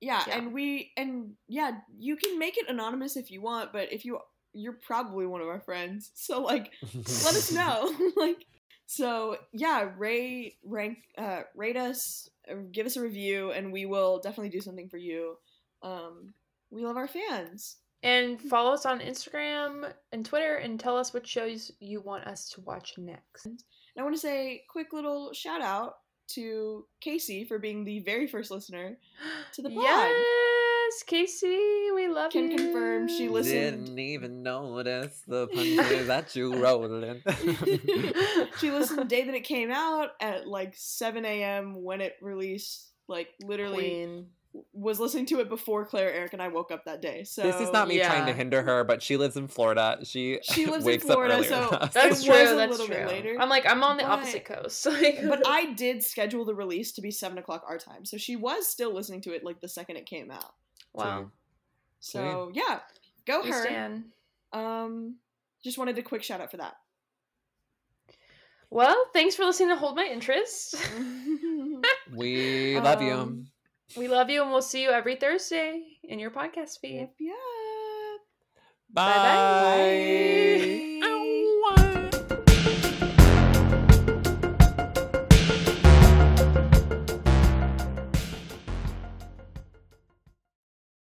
Yeah, Yeah. and we and yeah, you can make it anonymous if you want, but if you you're probably one of our friends. [laughs] So like let us [laughs] know. [laughs] like so yeah, rate rank uh rate us, uh, give us a review and we will definitely do something for you. Um we love our fans. And follow us on Instagram and Twitter and tell us what shows you want us to watch next. And I want to say quick little shout out to Casey for being the very first listener to the [gasps] pod. Yes, Casey, we love Can you. Can confirm she listened. Didn't even notice the [laughs] punches that you rolled in. [laughs] she listened the day that it came out at like 7 a.m. when it released. Like literally Queen. Was listening to it before Claire, Eric, and I woke up that day. So this is not me trying to hinder her, but she lives in Florida. She She [laughs] lives in wakes Florida, up earlier so. [laughs] That's true. was a that's little true. bit later, I'm like, I'm on the but- opposite coast. [laughs] But I did schedule the release to be seven o'clock our time, so she was still listening to it like the second it came out. wow. So yeah, go We her. stand. Um, just wanted a quick shout out for that. Well, thanks for listening to Hold My Interest. we love you. We love you, and we'll see you every Thursday in your podcast feed. yep, yep. Bye. Bye-bye. Bye.